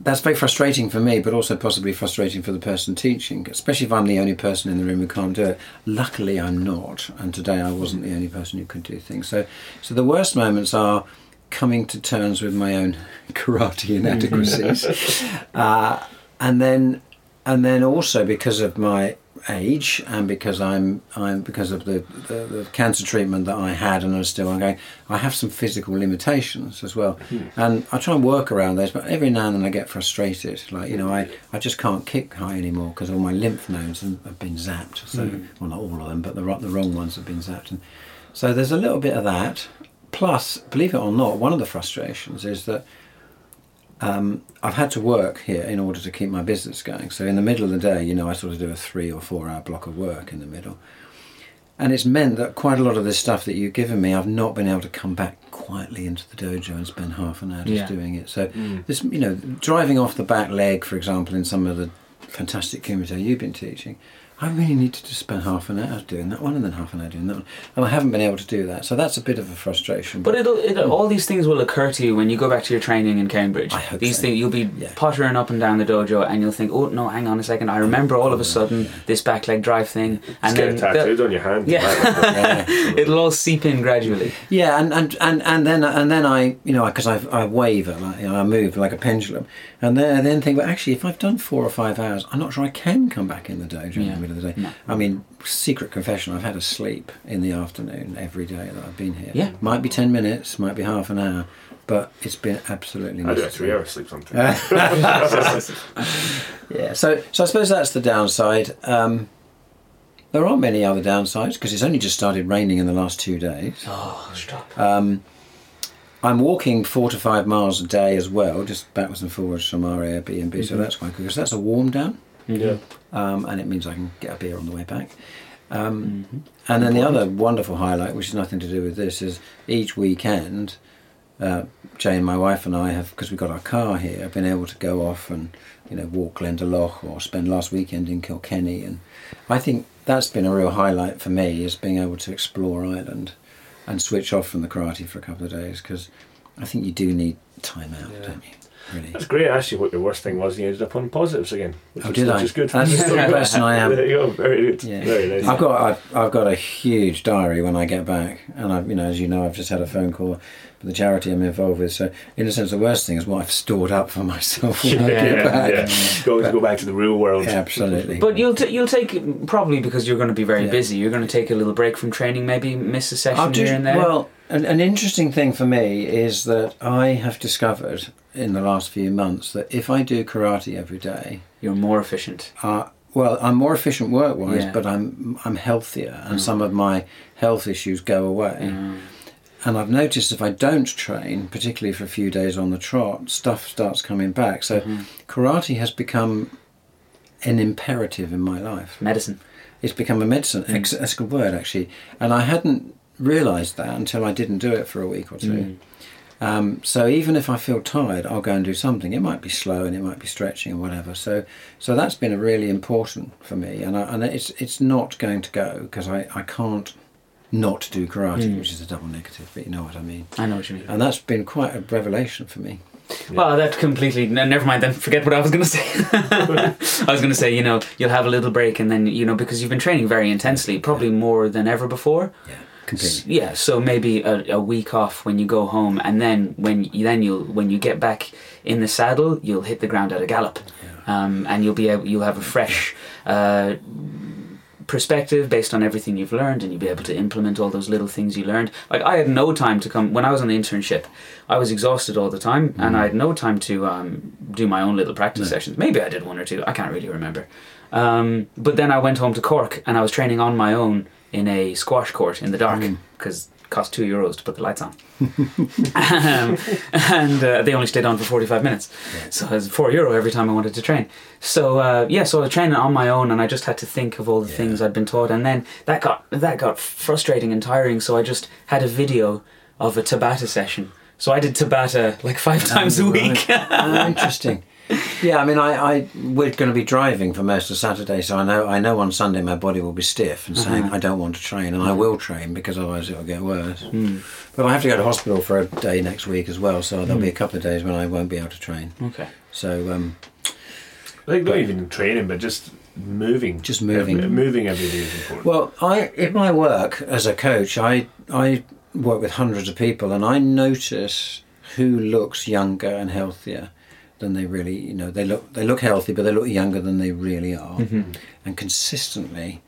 that's very frustrating for me, but also possibly frustrating for the person teaching, especially if I'm the only person in the room who can't do it. Luckily, I'm not, and today I wasn't the only person who could do things. So, so the worst moments are coming to terms with my own karate inadequacies, uh, and then and then also because of my age and because I'm I'm because of the, the, the cancer treatment that I had and I'm still ongoing, I have some physical limitations as well, hmm. and I try and work around those. But every now and then I get frustrated, like you know I, I just can't kick high anymore because all my lymph nodes have been zapped. So hmm. well not all of them, but the the wrong ones have been zapped, and so there's a little bit of that. Plus, believe it or not, one of the frustrations is that um, I've had to work here in order to keep my business going. So in the middle of the day, you know, I sort of do a three or four hour block of work in the middle. And it's meant that quite a lot of this stuff that you've given me, I've not been able to come back quietly into the dojo and spend half an hour just Yeah. doing it. So this, you know, driving off the back leg, for example, in some of the fantastic kumite you've been teaching, I really needed to spend half an hour doing that one and then half an hour doing that one. And I haven't been able to do that. So that's a bit of a frustration. But it'll, it'll hmm. all these things will occur to you when you go back to your training in Cambridge. I hope these so. things you'll be Yeah. pottering up and down the dojo, and you'll think, "Oh no, hang on a second! I remember all of a hmm. sudden this back leg drive thing," and Just get then it tattooed the- on your hand. Yeah. Yeah. it'll all seep in gradually. Yeah, and, and, and, and then and then I you know because I I waver like you know, I move like a pendulum, and then I then think well actually if I've done four or five hours I'm not sure I can come back in the dojo Yeah. The middle of the day. No. I mean secret confession I've had a sleep in the afternoon every day that I've been here. Yeah. might be ten minutes, might be half an hour, but it's been absolutely. I do a three hour sleep sometimes. Yeah, so so I suppose that's the downside. Um, there aren't many other downsides because it's only just started raining in the last two days. Oh, stop! Um, I'm walking four to five miles a day as well, just backwards and forwards from our Airbnb, so that's quite good because that's a warm down, yeah. Um, and it means I can get a beer on the way back. Um, And then the other wonderful highlight, which has nothing to do with this, is each weekend, uh, Jay and my wife and I have, because we've got our car here, have been able to go off and you know walk Glendalough or spend last weekend in Kilkenny, and I think that's been a real highlight for me is being able to explore Ireland and switch off from the karate for a couple of days because I think you do need time out, Yeah. don't you? Really. That's great. I asked you what your worst thing was, and you ended up on positives again. Which Oh, is, did which I? is good. That's the sort of person I am. There you go. Very good. Yeah. Very nice. I've got I've, I've got a huge diary when I get back, and I, you know, as you know, I've just had a phone call for the charity I'm involved with. So, in a sense, the worst thing is what I've stored up for myself when I get yeah, back. yeah. Going to go back to the real world. Absolutely. But you'll t- you'll take probably because you're going to be very Yeah. busy. You're going to take a little break from training, maybe miss a session I'll do- here and there. Well, an, an interesting thing for me is that I have discovered in the last few months that if I do karate every day, you're more efficient. uh, Well, I'm more efficient work wise, Yeah. but I'm I'm healthier, and mm. some of my health issues go away. Mm. And I've noticed if I don't train, particularly for a few days on the trot, stuff starts coming back. So mm-hmm. karate has become an imperative in my life. Medicine. It's become a medicine. Mm. Ex- That's a good word, actually. And I hadn't realised that until I didn't do it for a week or two. Um, so even if I feel tired, I'll go and do something. It might be slow and it might be stretching or whatever. So so that's been a really important for me, and I, and it's it's not going to go because I, I can't not do karate, which is a double negative, but you know what I mean. I know what you mean. And that's been quite a revelation for me. Well, that completely. No, never mind. Then forget what I was going to say. I was going to say, you know, you'll have a little break, and then you know, because you've been training very intensely, probably more than ever before. Yeah, Completely. Yeah, so maybe a, a week off when you go home, and then when you, then you'll when you get back in the saddle, you'll hit the ground at a gallop, um, and you'll be able, you'll have a fresh uh, perspective based on everything you've learned, and you'll be able to implement all those little things you learned. Like I had no time to come when I was on the internship. I was exhausted all the time, and I had no time to um, do my own little practice sessions. Maybe I did one or two. I can't really remember. Um, but then I went home to Cork, and I was training on my own in a squash court in the dark because it cost two euros to put the lights on. um, and uh, they only stayed on for 45 minutes. So it was four euro every time I wanted to train. So uh, yeah, so I was training on my own and I just had to think of all the things I'd been taught. And then that got, that got frustrating and tiring. So I just had a video of a Tabata session. So I did Tabata like five times a week. oh, interesting. Yeah, I mean, I, I we're going to be driving for most of Saturday, so I know I know on Sunday my body will be stiff and saying mm-hmm. I don't want to train, and I mm-hmm. will train because otherwise it'll get worse. Mm. But I have to go to hospital for a day next week as well, so there'll be mm. a couple of days when I won't be able to train. okay. So um, Like not even training, but just moving. Just moving. Every- moving every day is important. Well, I in my work as a coach, I I work with hundreds of people, and I notice who looks younger and healthier than they really. You know, they look they look healthy, but they look younger than they really are. Mm-hmm. And consistently,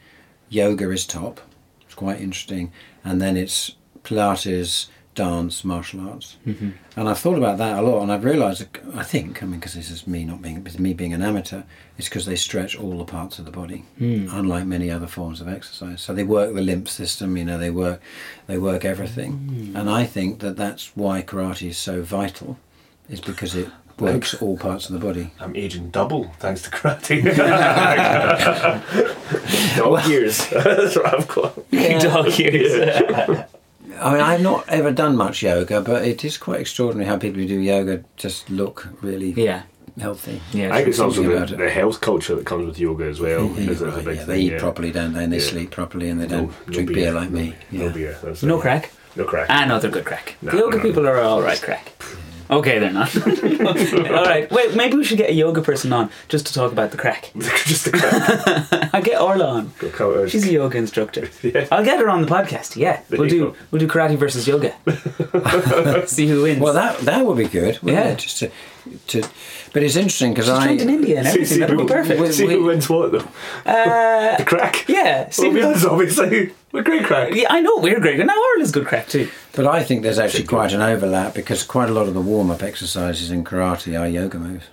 yoga is top. It's quite interesting, and then it's Pilates, dance, martial arts. Mm-hmm. And I've thought about that a lot, and I've realised. I think, I mean, because this is me not being, me being an amateur, it's because they stretch all the parts of the body, mm. unlike many other forms of exercise. So they work the lymph system. You know, they work, they work everything. Mm. And I think that that's why karate is so vital, is because it works all parts of the body. I'm aging double thanks to karate. Dog years. That's what I've got. Dog years. I mean, I've not ever done much yoga, but it is quite extraordinary how people who do yoga just look really yeah. healthy. Yeah. I think it's also the, it. the health culture that comes with yoga as well. Yeah, is a big yeah, thing, they eat yeah. properly, don't they? And they Yeah. sleep properly, and they don't no drink beer, like me. No Yeah. beer. That's No it. crack. No crack. No, they're good crack. No, the yoga no, no. people are all right crack. Okay, they're not. all right, wait. Maybe we should get a yoga person on just to talk about the crack. Just the crack. I'll get Orla on. Go count. She's a yoga instructor. Yeah. I'll get her on the podcast. Yeah, There we'll do go. we'll do karate versus yoga. See who wins. Well, that that would be good. Yeah. it? Just to, to, but it's interesting because I. trained in India and everything. see That'd be who, perfect. see We- who wins what though? Uh, The crack. yeah, see, Well, be honest, obviously, we're great crack. yeah, I know we're great. And now Orla's good crack too. But I think there's actually quite an overlap because quite a lot of the warm up exercises in karate are yoga moves.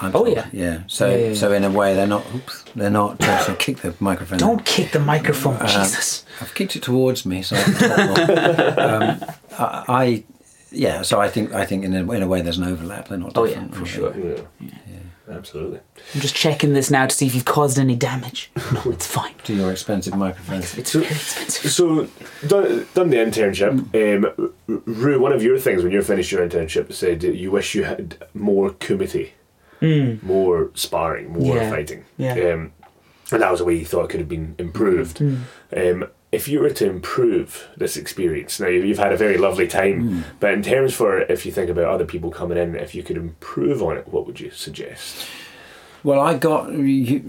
I'm Oh, told. yeah. yeah. So Yeah, yeah, yeah. so in a way they're not. Oops, they're not. Uh, so kick the microphone. Don't kick the microphone, Uh, Jesus. I've kicked it towards me, so I can talk more. um, I, I yeah. So I think I think in a, in a way there's an overlap. They're not. Oh yeah, different, for really. sure. Yeah. yeah Absolutely. I'm just checking this now to see if you've caused any damage. No, it's fine. To your expensive microphone. It's So- very expensive. So, done, done the internship. Um, Rue, one of your things when you finished your internship said you wish you had more kumite, more sparring, more Yeah. fighting. Yeah. Um, and that was a way you thought it could have been improved. Um, if you were to improve this experience, now you've had a very lovely time, hmm. but in terms for if you think about other people coming in, if you could improve on it, what would you suggest? Well, I got you,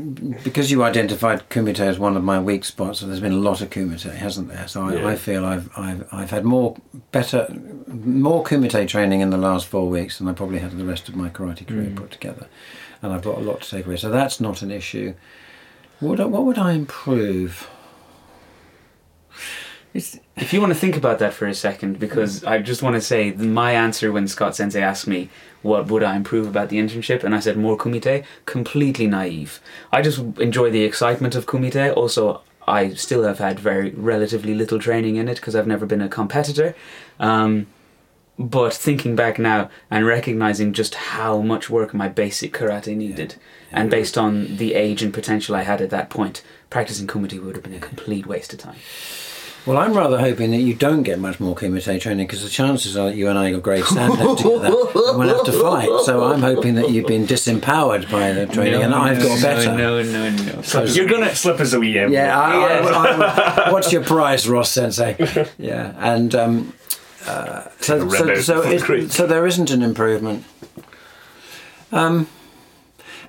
because you identified kumite as one of my weak spots. So there's been a lot of kumite, hasn't there? So I, Yeah. I feel I've, I've I've had more better, more kumite training in the last four weeks than I probably had the rest of my karate career hmm. put together, and I've got a lot to take away. So that's not an issue. What what would I improve? It's, If you want to think about that for a second, because I just want to say my answer when Scott Sensei asked me what would I improve about the internship, and I said more kumite, completely naive. I just enjoy the excitement of kumite. Also, I still have had very relatively little training in it because I've never been a competitor. Um, but thinking back now and recognizing just how much work my basic karate needed, and based on the age and potential I had at that point, practicing kumite would have been a complete waste of time. Well, I'm rather hoping that you don't get much more kumite training because the chances are that you and I got great stand up together and we'll have to fight. So I'm hoping that you've been disempowered by the training and I've got better. No, no, no. You're gonna slip us a wee envelope. Yeah, I, I, I, what's your price, Ross Sensei? Yeah, and um, uh, so, so, so, it, so there isn't an improvement. Um,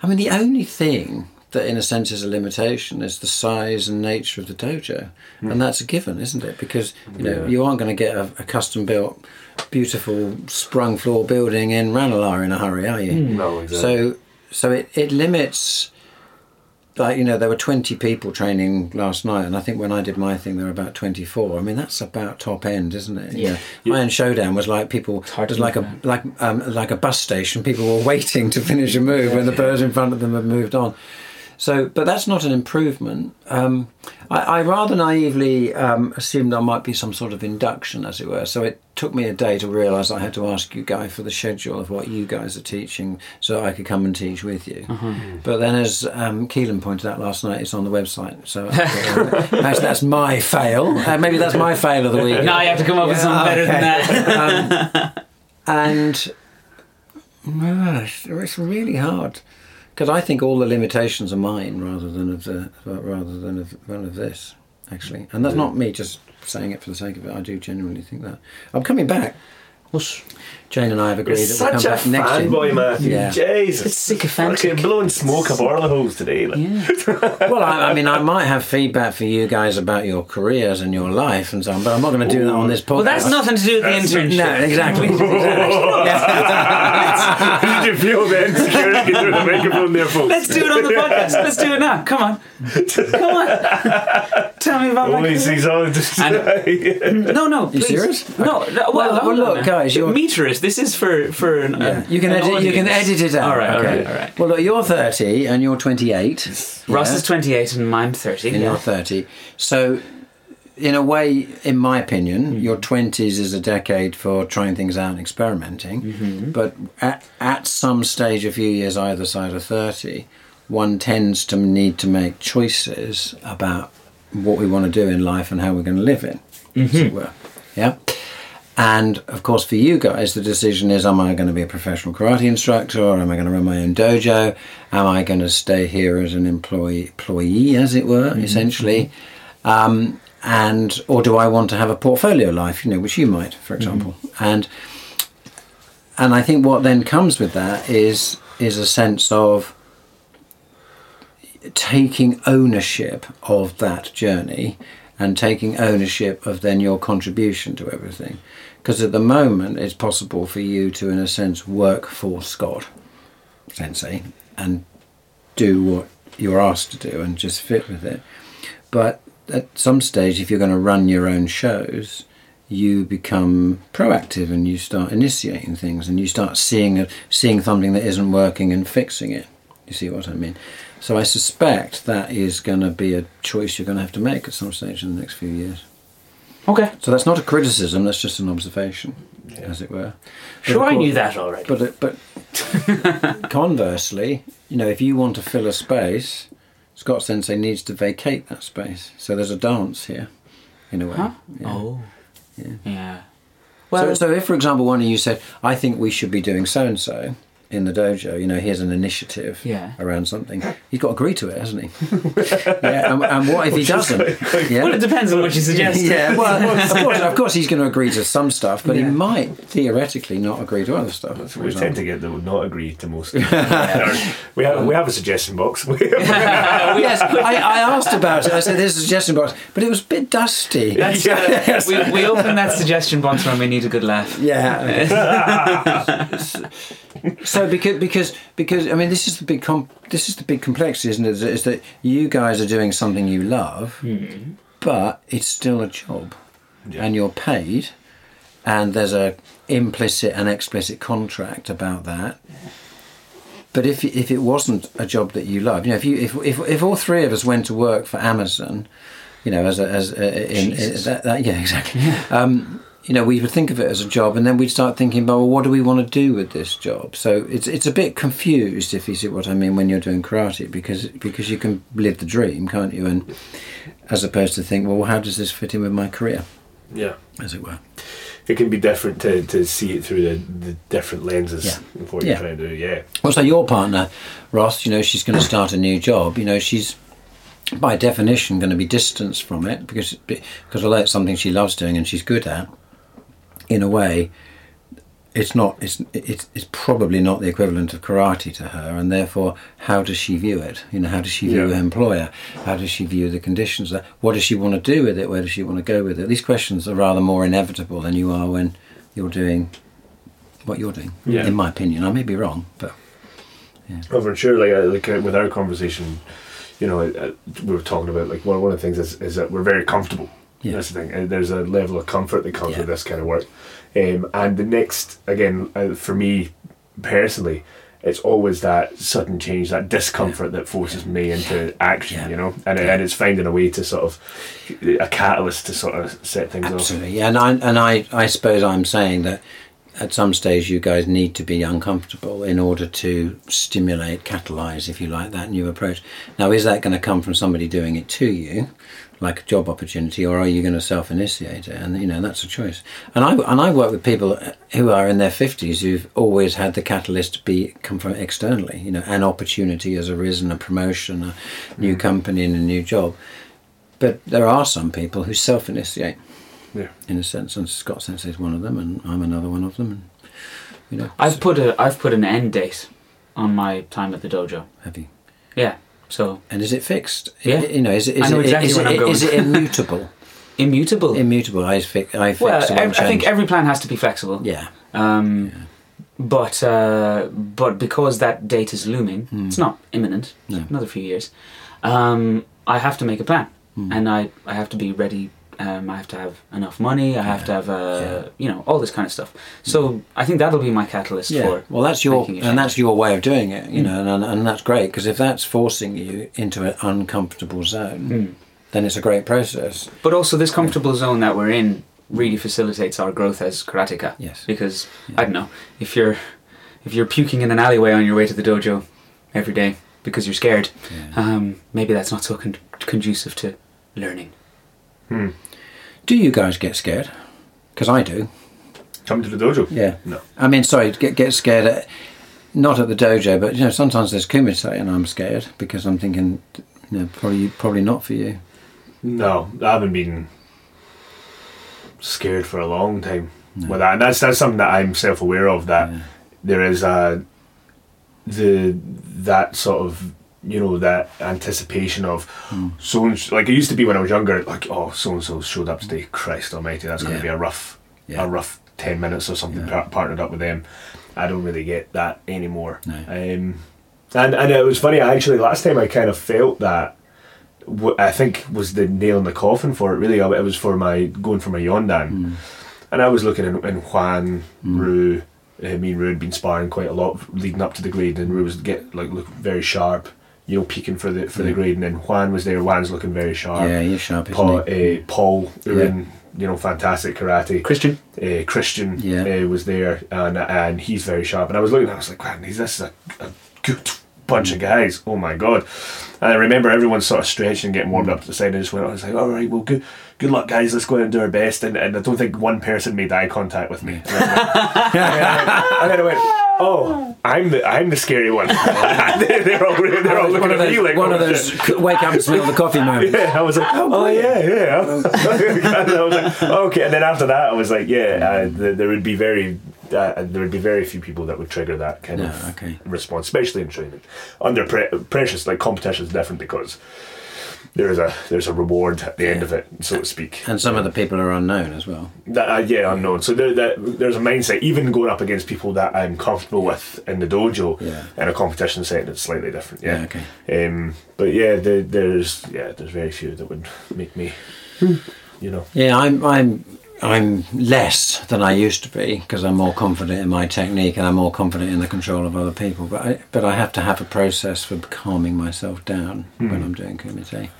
I mean, the only thing that, in a sense, is a limitation is the size and nature of the dojo, and that's a given, isn't it? Because you know Yeah. you aren't going to get a, a custom-built, beautiful sprung floor building in Ranelagh in a hurry, are you? No, exactly. So, so it, it limits. Like you know, there were twenty people training last night, and I think when I did my thing, there were about twenty-four. I mean, that's about top end, isn't it? Yeah. Heian Shodan was like people. It was like a move like um, like a bus station. People were waiting to finish a move when the person in front of them had moved on. So, but that's not an improvement. Um, I, I rather naively um, assumed there might be some sort of induction, as it were. So it took me a day to realise I had to ask you guys for the schedule of what you guys are teaching, so I could come and teach with you. But then, as um, Keelan pointed out last night, it's on the website. So that's my fail. Uh, maybe that's my fail of the week. Now you have to come up with something better than that. Um, and it's, it's really hard because I think all the limitations are mine rather than of the rather than of, than of this actually. And that's not me just saying it for the sake of it. I do genuinely think that. I'm coming back. Jane and I have agreed It's that we'll such come a back next year. fanboy, Matthew. Yeah. Jesus. It's sycophantic. Fucking blowing smoke up all the holes today. Like. yeah. Well, I, I mean, I might have feedback for you guys about your careers and your life and so on, but I'm not going to do that on this podcast. Well, that's nothing to do with the internship. No, exactly. How did you feel the insecurity through the microphone there, folks? Let's do it on the podcast. Let's do it now. Come on. Come on. Tell me about my Only career. sees all the No, no, please. serious? No, no well, Well, well, look, guys, you're- meter This is for for an, Yeah, uh, you can an edit. You can edit it out. All right, okay. all right, all right. Well, look, you're 30 and you're 28. Ross yeah? is twenty eight and I'm thirty. and yeah. you're 30. So, in a way, in my opinion, Hmm. your 20s is a decade for trying things out and experimenting. Mm-hmm. But at, at some stage, a few years either side of 30, one tends to need to make choices about what we want to do in life and how we're going to live it. Mm-hmm. it were. Yeah. And of course, for you guys, the decision is: Am I going to be a professional karate instructor, or am I going to run my own dojo? Am I going to stay here as an employee, employee as it were, essentially? Um, and or do I want to have a portfolio life? You know, which you might, for example. And and I think what then comes with that is is a sense of taking ownership of that journey and taking ownership of then your contribution to everything. Because at the moment, it's possible for you to, in a sense, work for Scott, sensei, and do what you're asked to do and just fit with it. But at some stage, if you're going to run your own shows, you become proactive and you start initiating things and you start seeing seeing something that isn't working and fixing it. You see what I mean? So I suspect that is going to be a choice you're going to have to make at some stage in the next few years. Okay. So that's not a criticism; that's just an observation, as it were. But Sure, of I knew that already. But but conversely, you know, if you want to fill a space, Scott Sensei needs to vacate that space. So there's a dance here, in a way. Huh? Yeah. Oh. Yeah. Yeah. So, Well, so if, for example, one of you said, "I think we should be doing so and so," in the dojo, you know, here's an initiative Yeah. around something. He's got to agree to it, hasn't he? yeah. And, and what if he doesn't? Yeah. well, it depends on what you suggest. Yeah, well, of course, of course, he's going to agree to some stuff, but Yeah. he might theoretically not agree to other stuff. for We tend to get them not agree to most. we have we have a suggestion box. yes, I, I asked about it. I said, "There's a suggestion box," but it was a bit dusty. That's, uh, we, we open that suggestion box when we need a good laugh. Yeah. So because because because I mean this is the big com- this is the big complexity, isn't it? Is that you guys are doing something you love, but it's still a job. Yeah. and you're paid, and there's a implicit and explicit contract about that. But if if it wasn't a job that you love, you know, if you if if, if all three of us went to work for Amazon, you know, as a, as a, in, in that, that yeah exactly. Um, you know, we would think of it as a job, and then we'd start thinking about, well, what do we want to do with this job? So it's it's a bit confused, if you see what I mean, when you're doing karate, because because you can live the dream, can't you? And as opposed to think, well, how does this fit in with my career, Yeah. as it were? It can be different to, to see it through the, the different lenses Yeah. of what you're Yeah. trying to do. Yeah. Well, so your partner, Ross, you know, she's going to start a new job. You know, she's by definition going to be distanced from it because because although it's something she loves doing and she's good at, in a way, it's not. It's it's it's probably not the equivalent of karate to her, and therefore, how does she view it? You know, how does she view Yeah. her employer? How does she view the conditions? there? What does she want to do with it? Where does she want to go with it? These questions are rather more inevitable than you are when you're doing what you're doing. Yeah. In my opinion, I may be wrong, but. Oh, for sure. Like, uh, like uh, with our conversation, you know, uh, we were talking about like one, one of the things is, is that we're very comfortable. Yeah. That's the thing. Uh, there's a level of comfort that comes Yeah. with this kind of work. Um, and the next, again, uh, for me personally, it's always that sudden change, that discomfort that forces me into action, Yeah. you know, and, and it's finding a way to sort of a catalyst to sort of set things off. Absolutely, yeah, and I and I, I suppose I'm saying that at some stage you guys need to be uncomfortable in order to stimulate, catalyze, if you like, that new approach. Now, is that going to come from somebody doing it to you, like a job opportunity, or are you going to self-initiate it? And you know that's a choice. And I and I work with people who are in their fifties who've always had the catalyst be come from externally. You know, an opportunity has arisen, a promotion, a new mm-hmm. company, and a new job. But there are some people who self-initiate Yeah. in a sense, and Scott Sensei is one of them, and I'm another one of them. And, you know, I've put a I've put an end date on my time at the dojo. have you? Yeah. So And is it fixed? Yeah. You know, is it? Is I know it, exactly is it, I'm going. is it immutable? immutable. immutable. I fix. I fix. well, I, I think every plan has to be flexible. Yeah. Um, But uh, but because that date is looming, it's not imminent. No. Another few years. Um, I have to make a plan, Hmm. and I, I have to be ready. Um, I have to have enough money. I have to have uh, Yeah. you know all this kind of stuff. So I think that'll be my catalyst Yeah. for. Well, that's your making a and that's your way of doing it. Hmm. You know, and, and that's great because if that's forcing you into an uncomfortable zone, Hmm. then it's a great process. But also, this comfortable zone that we're in really facilitates our growth as karateka. Yes. Because I don't know if you're if you're puking in an alleyway on your way to the dojo every day because you're scared, um, maybe that's not so con- conducive to learning. Do you guys get scared? Because I do. Come to the dojo. Yeah. No. I mean, sorry, get get scared. At, not at the dojo, but you know, sometimes there's kumite and I'm scared because I'm thinking, you know, probably probably not for you. No, I haven't been scared for a long time with that, and that's that's something that I'm self aware of. That Yeah. there is a the that sort of you know that anticipation of Hmm. so and like it used to be when I was younger. Like oh, so and so showed up today. Christ Almighty, that's going to be a rough Yeah. a rough ten minutes or something Yeah. par- partnered up with them. I don't really get that anymore. No. Um, and and it was funny. Actually, last time I kind of felt that what I think was the nail in the coffin for it. Really, it was for my going for my Yondan, Hmm. and I was looking in, in Juan, Rue. Uh, me and Rue had been sparring quite a lot leading up to the grade, and Rue was get like look very sharp, you know, peaking for the for the Yeah. grade, and then Juan was there. Juan's looking very sharp. Yeah, you're sharp, Paul, he? uh, Paul Urin, you know, fantastic karate. Christian, Uh, Christian Yeah. uh, was there, and and he's very sharp. And I was looking, at I was like, man, he's this is a, a good bunch of guys. Oh my god! And I remember everyone sort of stretching, and getting warmed up to the side. I just went, I was like, all right, well, good, good luck, guys. Let's go and do our best. And, and I don't think one person made eye contact with me. And then I went- and then I went, oh, I'm the I'm the scary one. they're all they're all looking one of at me those, like one oh, of those shit. wake up and smell the coffee moments. Yeah, I was like, oh, yeah, yeah. and I was like, okay. And then after that, I was like, yeah, uh, th- there would be very, uh, there would be very few people that would trigger that kind Yeah, of okay. response, especially in training. Under pre- precious, like competition is different because there is a there's a reward at the end of it, so to speak. And some of the people are unknown as well. That, uh, yeah, unknown. So there, that, there's a mindset, even going up against people that I'm comfortable with in the dojo, Yeah. in a competition setting, it's slightly different. Yeah. Yeah, okay. Um, but yeah, the, there's yeah, there's very few that would make me. you know. Yeah, I'm I'm I'm less than I used to be because I'm more confident in my technique and I'm more confident in the control of other people. But I, but I have to have a process for calming myself down when I'm doing kumite,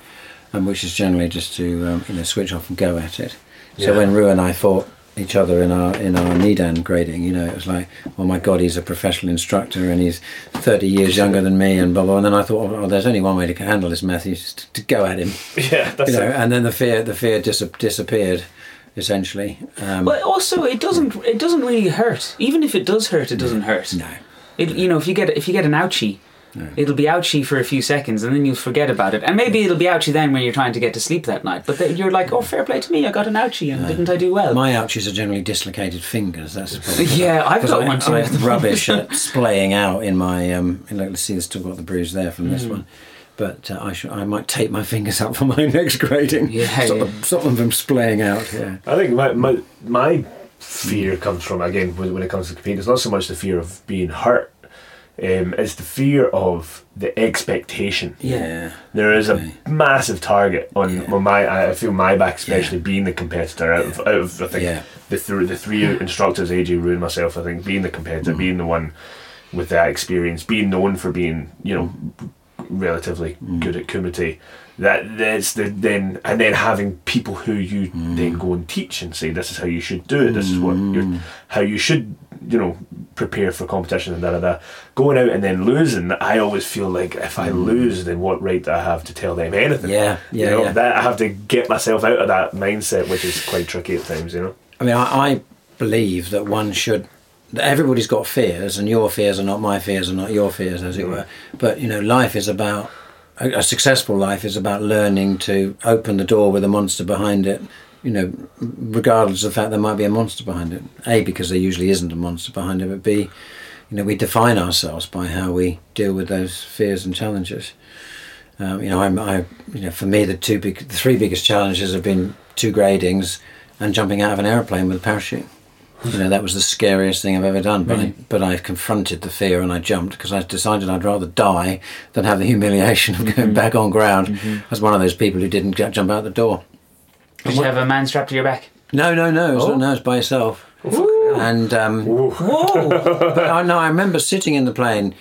and which is generally just to um, you know switch off and go at it. So Yeah. when Ru and I fought each other in our in our Nidan grading, you know, it was like, oh my god, he's a professional instructor and he's 30 years younger than me and blah blah. And then I thought, oh, there's only one way to handle this is to, to go at him Yeah, that's you know, it. and then the fear the fear dis- disappeared essentially. Um, But also, it doesn't it doesn't really hurt. Even if it does hurt, it doesn't hurt. no, It, you know, if you get if you get an ouchie, it'll be ouchie for a few seconds, and then you'll forget about it. And maybe it'll be ouchie then when you're trying to get to sleep that night. But then you're like, oh, fair play to me, I got an ouchie, and didn't I do well? my ouchies are generally dislocated fingers. That's the problem. yeah, I've got I, one too. I'm rubbish at splaying out in my. Um, look, let's see, there's still got the bruise there from Mm. this one. But uh, I should, I might tape my fingers up for my next grading. Yeah, stop, yeah. Them, stop them from splaying out. Yeah, I think my, my my fear comes from again when, when it comes to competing. It's not so much the fear of being hurt. Um, it's the fear of the expectation. yeah, There is a Okay. massive target on, Yeah. on my. I feel my back, especially being the competitor. Out of, out of I think Yeah. the th- the three instructors, AJ, Rue, and myself. I think being the competitor, Mm. being the one with that experience, being known for being you know relatively Mm. good at kumite. That that's the then and then having people who you Mm. then go and teach and say this is how you should do it. This is what you're, how you should you know prepare for competition and da da da. Going out and then losing, I always feel like if I lose, then what right do I have to tell them anything? Mm. Yeah, you yeah, know yeah. that I have to get myself out of that mindset, which is quite tricky at times. You know. I mean, I, I believe that one should. Everybody's got fears, and your fears are not my fears, and not your fears, as it were. But you know, life is about a, a successful life is about learning to open the door with a monster behind it. You know, regardless of the fact there might be a monster behind it. A because there usually isn't a monster behind it, but B, you know, we define ourselves by how we deal with those fears and challenges. Um, you know, I'm, I, you know, for me, the two big, the three biggest challenges have been two gradings and jumping out of an aeroplane with a parachute. You know, that was the scariest thing I've ever done. But I, but I confronted the fear and I jumped because I decided I'd rather die than have the humiliation of going back on ground as one of those people who didn't ju- jump out the door. Did you have a man strapped to your back? No, no, no, it was, Oh. no, it was by yourself. And um, Whoa! but I know I remember sitting in the plane.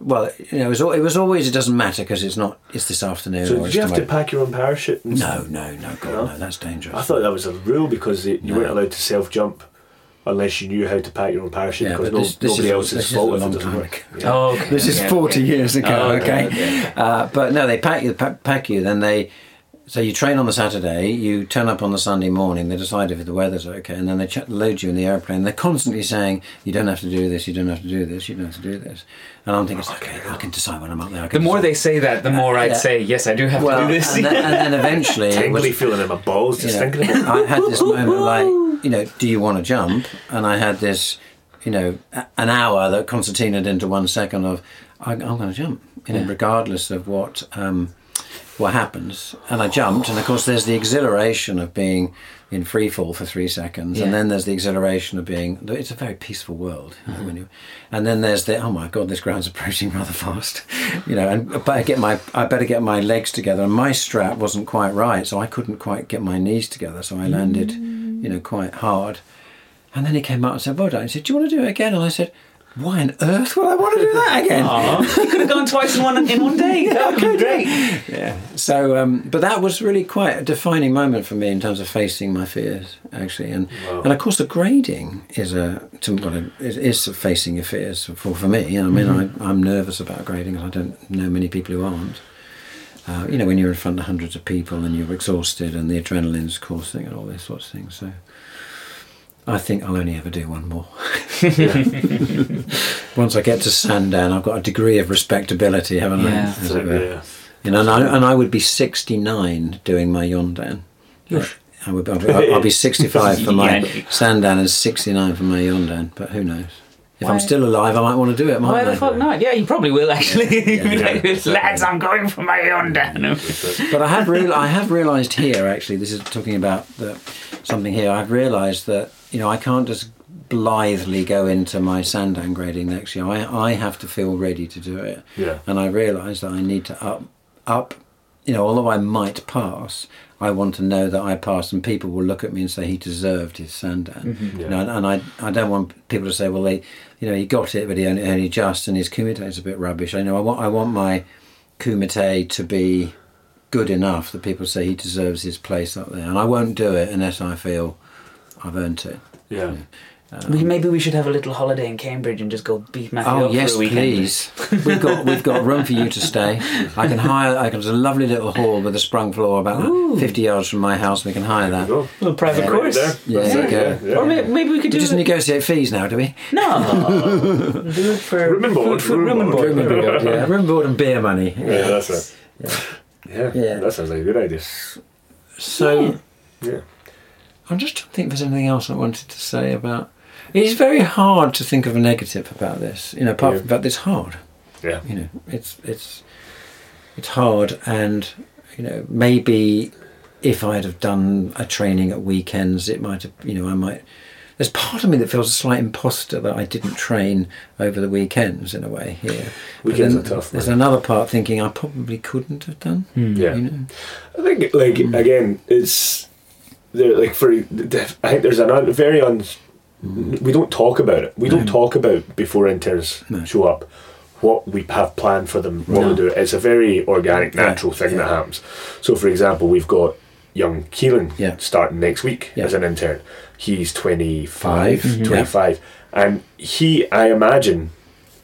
Well, you know, it was, it was always it doesn't matter because it's not. It's this afternoon. So did you have to pack your own parachute? And No, no, no, God, No? no. That's dangerous. I thought that was a rule because it, you No. weren't allowed to self jump unless you knew how to pack your own parachute Yeah, because no, this- this nobody is- else's this is fault a if it doesn't work. Yeah. Oh, okay. This is okay, 40 okay. years ago, Oh, okay? okay, Uh, but no, they pack you, pack, pack you, then they. So you train on the Saturday, you turn up on the Sunday morning, they decide if the weather's okay, and then they ch- load you in the airplane. They're constantly saying, you don't have to do this, you don't have to do this, you don't have to do this. And I'm thinking, okay, I can decide when I'm up there. I The can more decide. they say that, the more I'd Yeah. say, yes, I do have well, to do this. and, then, and then eventually, it was, feeling in my balls just you know, thinking about it. I had this moment like, you know, do you want to jump? And I had this, you know, an hour that concertinaed into one second of, I, I'm going to jump, you know, regardless of what um, what happens. And I jumped, and of course, there's the exhilaration of being in free fall for three seconds, and then there's the exhilaration of being. It's a very peaceful world, you know, when you, and then there's the oh my god, this ground's approaching rather fast, you know, and I better get my I better get my legs together, and my strap wasn't quite right, so I couldn't quite get my knees together, so I landed, you know, quite hard. And then he came out and said, "Well done." He said, "Do you want to do it again?" And I said, "Why on earth would I want to do that again?" you could have gone twice in one in one day. That would be great. Yeah. So, um, but that was really quite a defining moment for me in terms of facing my fears, actually, and and of course the grading is a to, well, is, is facing your fears for for me. I mean, I, I'm nervous about grading. I don't know many people who aren't. Uh, you know, when you're in front of hundreds of people and you're exhausted and the adrenaline's coursing and all these sorts of things. So. I think I'll only ever do one more. Once I get to Sandan, I've got a degree of respectability, haven't I? Yeah. as So, yeah. You know, and I, and I would be 69 doing my Yondan. Yosh. I would, I'll, I'll be 65 for my Yeah. Sandan and 69 for my Yondan, but who knows? If Why- I'm still alive, I might want to do it, Why the I? fuck not? Yeah, you probably will actually. yeah. Lads, I'm going for my Honda. No. But I have real, I have realised here, actually, this is talking about the, something here. I've realised that you know I can't just blithely go into my Sandan grading next year. I I have to feel ready to do it. Yeah. And I realise that I need to up up. You know, although I might pass, I want to know that I passed, and people will look at me and say he deserved his Sandan. Mm-hmm. You know, and, and I, I don't want people to say, well, they, you know, he got it, but he only, only just, and his kumite is a bit rubbish. I know I want, I want my kumite to be good enough that people say he deserves his place up there, and I won't do it unless I feel I've earned it. Yeah. We, um, maybe we should have a little holiday in Cambridge and just go beat Matthew Oh up yes, for a weekend. please. we've got we've got room for you to stay. I can hire. I can, there's a lovely little hall with a sprung floor about Ooh. 50 yards from my house. We can hire that. Go. little private Yeah. course. There. Yeah, That's there you yeah, go. yeah. Or maybe, maybe we could We just it. negotiate fees now, do we? No, do it for Room and board, food, food, room room and and board. board. Room and board, yeah, room and board and beer money. Yeah, that's it. Yeah. Yeah. that sounds like a good idea. So Yeah. I'm just trying to think if there's anything else I wanted to say about. It's very hard to think of a negative about this. You know, apart Yeah. from that it's hard. Yeah. you know it's it's it's hard and you know maybe if i'd have done a training at weekends it might have you know i might there's part of me that feels a slight imposter that i didn't train over the weekends in a way here Weekends are tough, there's man. another part thinking i probably couldn't have done hmm. Yeah. you know I think, like, hmm. again, it's there. Like for, I think there's an un, very un. We don't talk about it. We don't talk about before interns No. show up what we have planned for them, what No. we do. It's a very organic, Yeah, natural thing that happens. So, for example, we've got young Keelan Yeah. starting next week Yeah. as an intern. He's 25, Five. Mhm. 25. And he, I imagine,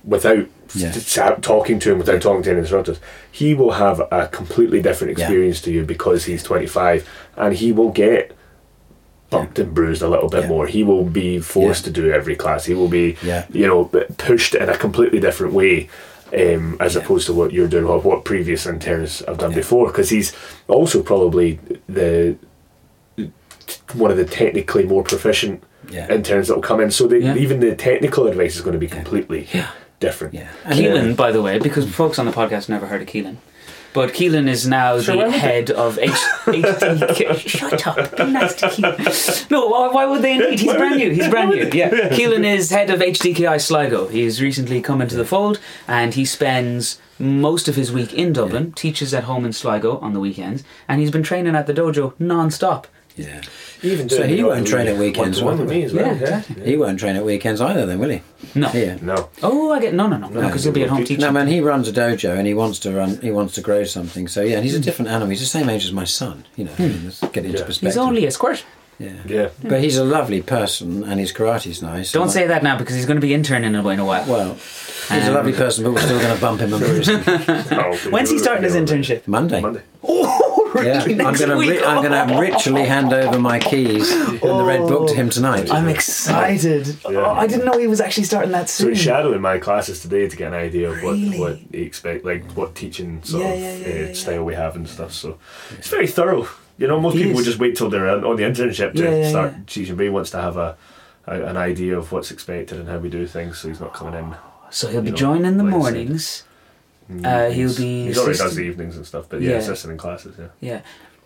without Yeah. talking to him, without talking to any instructors, he will have a completely different Yeah. experience to you because he's 25 and he will get bumped and bruised a little bit Yeah. more. He will be forced Yeah. to do every class. He will be, Yeah. you know, pushed in a completely different way. Um, as opposed to what you're doing, or what previous interns have done before, because he's also probably the one of the technically more proficient interns that will come in. So the, even the technical advice is going to be completely different. yeah and Keelan, by the way, because folks on the podcast never heard of Keelan. But Keelan is now Sure, the why they? head of H- HDK. Shut up. Be nice to Keelan. No, why, why would they indeed? He's brand new. He's brand new. Yeah. Keelan is head of HDKI Sligo. He's recently come into the fold and he spends most of his week in Dublin, teaches at home in Sligo on the weekends, and he's been training at the dojo non stop. yeah Even So he won't train at weekends, one-to-one with me as well. Yeah, Yeah, exactly. he won't train at weekends either then will he No. here No. Oh, I get. No, no, no. No, because he'll be at home teaching. No, man, he runs a dojo and he wants to run. He wants to grow something. So yeah, and he's a different animal. He's the same age as my son. You know, I mean, let's get into Yeah. perspective. He's only a squirt. yeah. Yeah. but he's a lovely person and his karate's nice. Don't say that now because he's going to be interning in a in a while. Well, he's a Um, lovely person, but we're still going to bump him and bruise him. When's he starting his internship? Monday. Monday. Oh, Yeah. I'm going to. week? Ri- I'm going to ritually hand over my keys and the red book to him tonight. I'm excited. Yeah. Oh, I didn't know he was actually starting that So soon. he's shadowing my classes today to get an idea of what, Really? what he expect, like what teaching sort Yeah, of yeah, yeah, uh, yeah, yeah. style we have and stuff. So it's very thorough. You know, most He people is. just wait till they're on on the internship to Yeah, yeah, start yeah. teaching. But he wants to have a, a an idea of what's expected and how we do things. So he's not coming in. So he'll be know, joining the like said. mornings. Mm-hmm. Uh, he'll be He's already does the evenings and stuff, but yeah, Yeah. assisting in classes. Yeah. Yeah.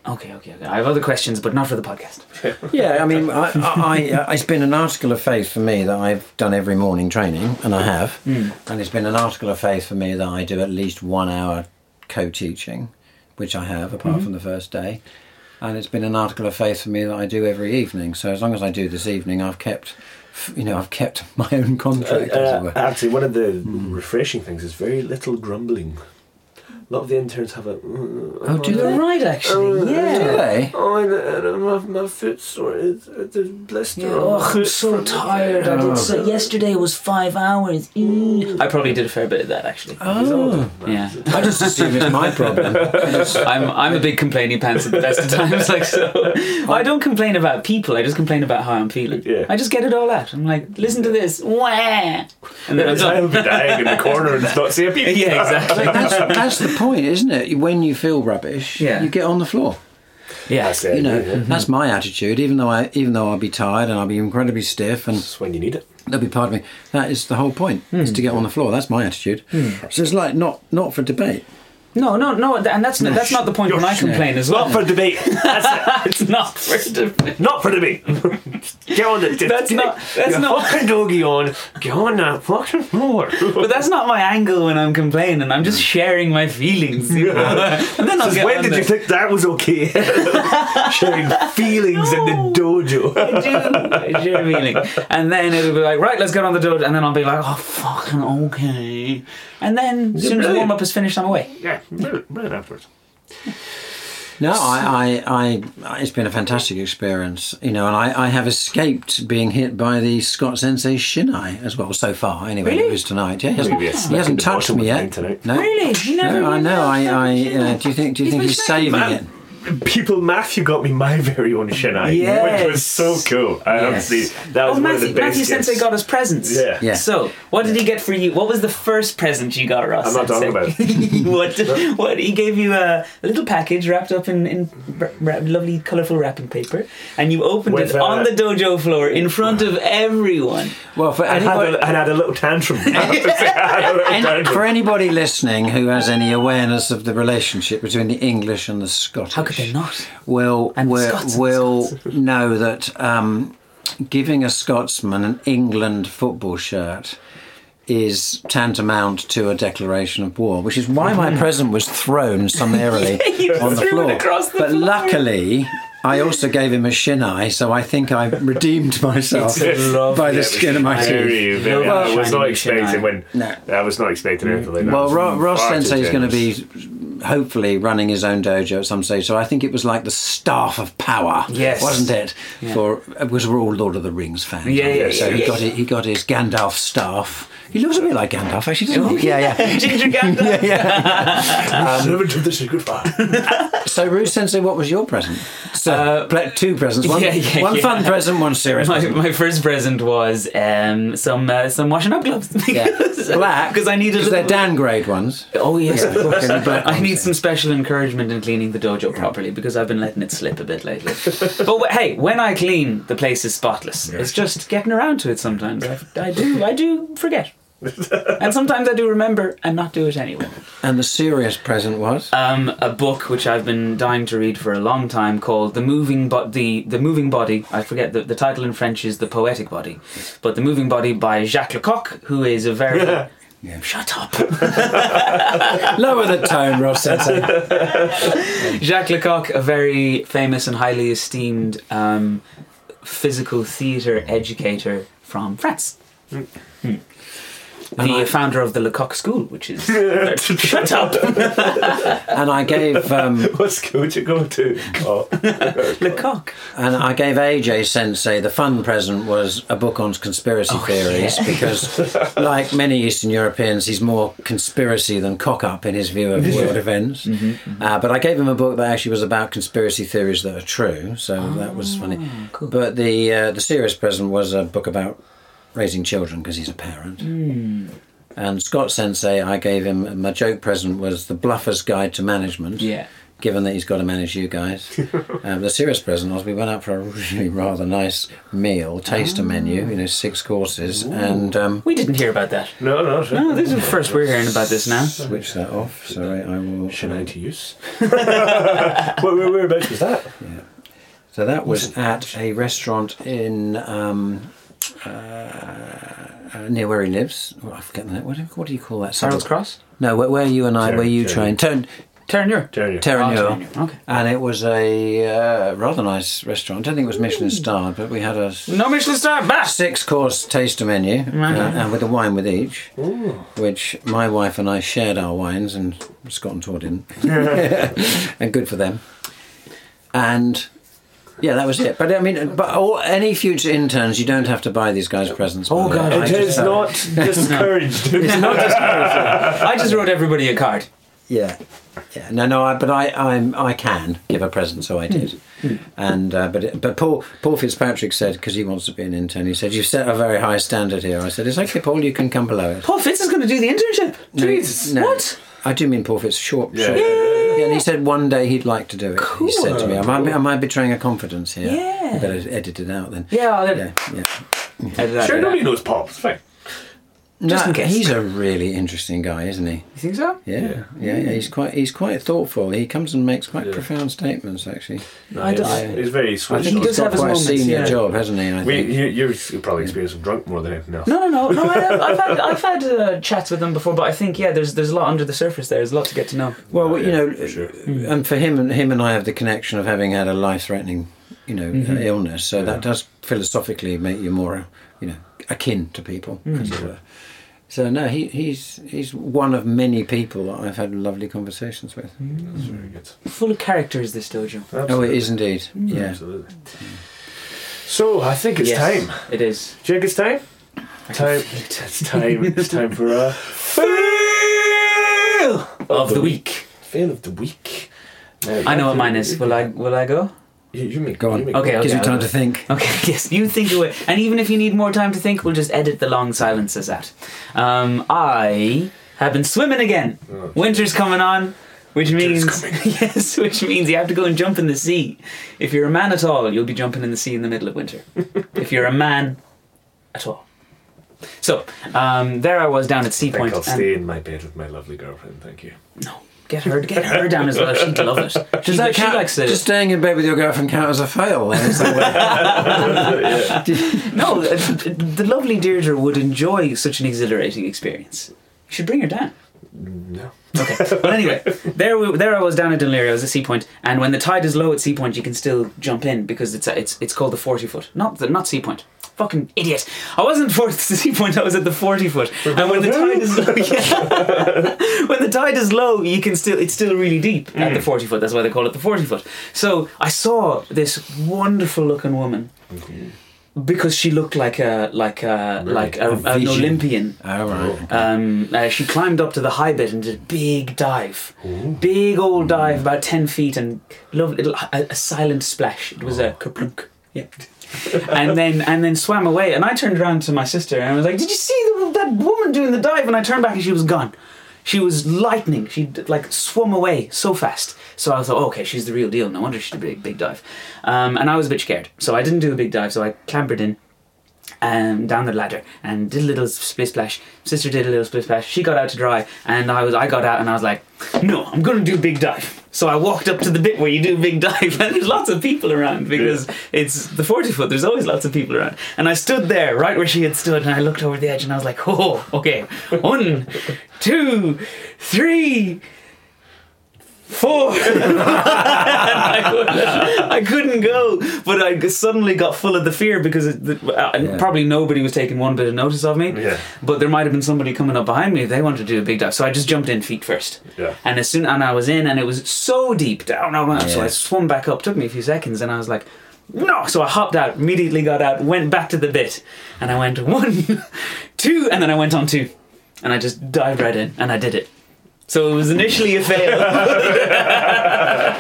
Okay, okay, okay. I have other questions, but not for the podcast. Yeah, I mean, I, I, I, uh, it's been an article of faith for me that I've done every morning training, and I have. Hmm. And it's been an article of faith for me that I do at least one hour co-teaching, which I have, apart mm-hmm. from the first day. And it's been an article of faith for me that I do every evening. So as long as I do this evening, I've kept, you know, I've kept my own contract, Uh, were. actually, one of the refreshing things is very little grumbling. A lot of the interns have a. Oh, do You're they? right, actually. Oh, Do yeah. they? Oh, and, and my, my foot's sore. It's, it's a blister. Yeah, oh, I'm so tired. I did so. Yesterday was five hours. Mm. I probably did a fair bit of that actually. Oh, Yeah. I just assume it's my problem. I'm I'm a big complaining pants at the best of times. Like so, I don't complain about people. I just complain about how I'm feeling. Yeah. I just get it all out. I'm like, listen to this, wah, and then I'm I'll be dying in the corner and not see a peep. Yeah, exactly. that's, that's the point, isn't it? When you feel rubbish, Yeah. you get on the floor. Yeah, That's it. You know, yeah. that's my attitude. Even though I, even though I'll be tired and I'll be incredibly stiff, and That's when you need it. there'll be part of me. That is the whole point: is hmm. to get on the floor. That's my attitude. Hmm. So it's like not not for debate. No, no, no, and that's that's not the point when I complain as well. Not for debate. That's it's not for debate. Not for debate. Get on the. That's not- that's Get not- fucking doggy on. Get on that fucking floor. But that's not my angle when I'm complaining. I'm just sharing my feelings. You know? and then I'll Since when did the- you think that was okay? Sharing feelings in the dojo. I do. I share feeling. And then it'll be like, right, let's get on the dojo. And then I'll be like, oh, fucking okay. And then as soon as the warm up is finished, I'm away. Yeah, brilliant, brilliant afterwards. No, I, I, I, it's been a fantastic experience, you know, and I, I have escaped being hit by the Scott Sensei Shinai as well so far. Anyway, Really? it was tonight. Yeah, he hasn't, Maybe he hasn't touched me yet. No, Really? You never no, I know. I, I, uh, do you think? Do you He's think he's saving man. it? People, Matthew got me my very own Shinai, Yes. which was so cool. I Yes. honestly, that was Oh, one of the Matthew, best Matthew gifts. Sensei got us presents. Yeah. Yeah. So, what did he get for you? What was the first present you got, Ross? I'm not talking Sensei? what? What? He gave you a, a little package wrapped up in, in ra- ra- lovely, colourful wrapping paper, and you opened With, it uh, on the dojo floor in front of everyone. Well, for I had, anybody, a, I had a little tantrum. I have to say, I had a little any- tantrum. for anybody listening who has any awareness of the relationship between the English and the Scottish, How could they not? will And the will, Scots and will know that um, giving a Scotsman an England football shirt is tantamount to a declaration of war, which is why my present was thrown summarily You on the floor. the but floor. luckily. I also gave him a shinai, so I think I redeemed myself It's a lovely- by the skin of my teeth. Very, very, Well, I was not expecting when. No. I was not expecting anything like that. Well, It was Ro- Ross far too Sensei is going to be hopefully running his own dojo at some stage. So I think it was like the staff of power, Yes. wasn't it? Yeah. For it was we're all Lord of the Rings fans. Yeah, aren't yeah, So yeah, he yeah. got it, he got his Gandalf staff. He looks a bit like Gandalf, actually, doesn't he? Yeah, yeah. Ginger Gandalf. yeah, yeah. Never did this a good fire. So, Ruth Sensei, what was your present? So, Uh, two presents. One, yeah, yeah, one yeah. fun present, one serious My, present. my first present was um, some uh, some washing up gloves. Yeah. Black, because I needed. because a they're little- Dan grade ones. Oh yes, of course. I ones, need some special encouragement in cleaning the dojo properly because I've been letting it slip a bit lately. but w- hey, when I clean, the place is spotless. It's just getting around to it sometimes. I, I do, I do forget, and sometimes I do remember and not do it anyway. And the serious present was? Um, a book which I've been dying to read for a long time called "The Moving Bo- the the Moving Body." I forget the, the title in French is "The Poetic Body," but "The Moving Body" by Jacques Lecoq, who is a very Yeah. shut up. Lower the tone, Ross Sensei. Jacques Lecoq, a very famous and highly esteemed um, physical theatre educator from France. Hmm. The founder of the Lecoq School, which is shut up, and I gave um, what school did you go to? Oh. Lecoq. and I gave AJ Sensei the fun present was a book on conspiracy theories because, like many Eastern Europeans, he's more conspiracy than cock up in his view of world events. Uh, but I gave him a book that actually was about conspiracy theories that are true, so that was funny. cool. But the uh, the serious present was a book about raising children because he's a parent. And Scott Sensei, I gave him my joke present was the Bluffer's Guide to Management. Yeah. Given that he's got to manage you guys, um, the serious present was we went out for a really rather nice meal, taster menu, you know, six courses, and um, We didn't hear about that. No, no, sure. No, this is the first we're hearing about this now. switch that off. Sorry, I will. Shinai to use. where, where, whereabouts was that? Yeah. So that was at a restaurant in um, uh, uh, near where he lives. Oh, I forget the name. What do, what do you call that? Harold's suburb? Cross? No, where, where you and I, Ter- where you Ter- trained, Turn, Terenure. Turn Terenure. Oh, Okay. and it was a uh, rather nice restaurant. I don't think it was Michelin starred, but we had a No Michelin star, bah! six course taster menu uh, and with a wine with each, which my wife and I shared our wines, and Scott and Tor didn't, and good for them. And yeah, that was it. But I mean, but all, any future interns, you don't have to buy these guys presents. Oh. God, I It just not discouraged. It's not just I just wrote everybody a card. Yeah, yeah. No, no. I, but I, I'm, I can give a present, so I did. And uh, but it, but Paul Paul Fitzpatrick said because he wants to be an intern, he said you've set a very high standard here. I said it's okay, Paul. You can come below it. Paul Fitz is going to do the internship. Jesus. No, What? I do mean Paul Fitz short. Yeah. short. Yeah, and he said one day he'd like to do it. Cool. He said to me, I might, be, I betraying a confidence here. Yeah. I better edit it out then. Yeah, I'll Yeah, yeah. edit that Sure, bit out. nobody knows Paul. It's fine. Just No, in case. He's a really interesting guy, isn't he? You think so? Yeah, yeah, yeah. He's quite he's quite thoughtful. He comes and makes quite profound statements, actually. No, I he's, don't- he's very I think on. does he's have quite a moments, senior yeah. job, hasn't he? I We, you, you've probably experienced him drunk more than anything else. No, no, no, no. I have, had, I've had uh, chats with him before, but I think yeah, there's there's a lot under the surface there. There's a lot to get to know. Well, Oh, you know, for sure. and for him and him and I have the connection of having had a life-threatening, you know, Mm-hmm. uh, illness. So that does philosophically make you more, you know, akin to people. Mm. as it were. So no, he, he's he's one of many people that I've had lovely conversations with. Hmm. That's very good. Full of characters, this dojo. Oh, it is indeed. Hmm. Yeah. Absolutely. Hmm. So I think it's Yes, time. It is. Do you think it's time? Time. It's time. It's time for a fail Of the week. Fail of the week. I know what mine is. Will I? Will I go? You, you make, Go on. you make Okay, one. Gives okay. you time to think. Okay, yes, you think away. And even if you need more time to think, we'll just edit the long silences out. Um, I have been swimming again. Winter's coming on, which means yes, which means you have to go and jump in the sea. If you're a man at all, you'll be jumping in the sea in the middle of winter. if you're a man at all. So, um, there I was down at Sea I Point. I'll and- stay in my bed with my lovely girlfriend. Thank you. no, get her, get her down as well. She'd love it. She, Does that she count? likes it. Just staying in bed with your girlfriend count as a fail? Then? Is that No, uh, the lovely Deirdre would enjoy such an exhilarating experience. You should bring her down. No. Okay. But anyway, there we, there I was down at Dún Laoghaire. I was at Sea Point, and when the tide is low at Sea Point, you can still jump in because it's a, it's it's called the forty foot, not the, not Sea Point. Fucking idiot! I wasn't for the Sea Point. I was at the forty foot, and when the tide is low, yeah. when the tide is low, you can still it's still really deep at the forty foot. That's why they call it the forty foot. So I saw this wonderful looking woman. Because she looked like a like a like a, A an. Olympian, oh right. um, uh, she climbed up to the high bit and did a big dive, big old dive, about ten feet, and lovely little a, a silent splash. It was a kerplunk. Yeah. And then and then swam away. And I turned around to my sister and I was like, "Did you see the, that woman doing the dive?" And I turned back and she was gone. She was lightning. She like swum away so fast. So I thought, oh, okay, she's the real deal. No wonder she did a big, big dive. Um, and I was a bit scared, so I didn't do a big dive. So I clambered in um, down the ladder and did a little split splash. Sister did a little split splash. She got out to dry, and I was I got out and I was like, no, I'm gonna do big dive. So I walked up to the bit where you do big dive, and there's lots of people around because it's the 40 foot. There's always lots of people around, and I stood there right where she had stood, and I looked over the edge, and I was like, oh, okay, one, two, three. Four. I, couldn't, I couldn't go, but I suddenly got full of the fear because it, the, uh, Yeah. probably nobody was taking one bit of notice of me. Yeah. But there might have been somebody coming up behind me if they wanted to do a big dive. So I just jumped in feet first. Yeah. And as soon and I was in, and it was so deep down. down, down. So I swum back up. Took me a few seconds, and I was like, no. So I hopped out, immediately got out, went back to the bit, and I went one, two, and then I went on two, and I just dived right in, and I did it. So it was initially a fail,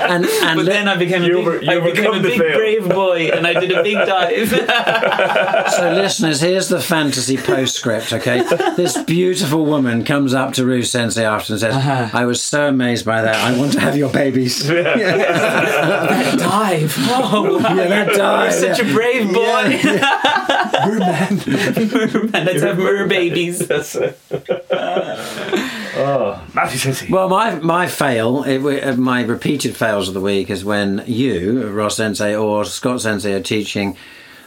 And and but then I became a big, over- I became a big brave boy, and I did a big dive. So, listeners, here's the fantasy postscript, okay? this beautiful woman comes up to Rue Sensei after and says, Uh-huh. I was so amazed by that. I want to have your babies. yeah, dive. Oh, wow. that dive. You're such yeah. a brave boy. Yeah, Merman. Let's have mer babies. That's it. Oh, Matthew Sensei. Well, my my fail, it, uh, my repeated fails of the week is when you, Ross Sensei or Scott Sensei, are teaching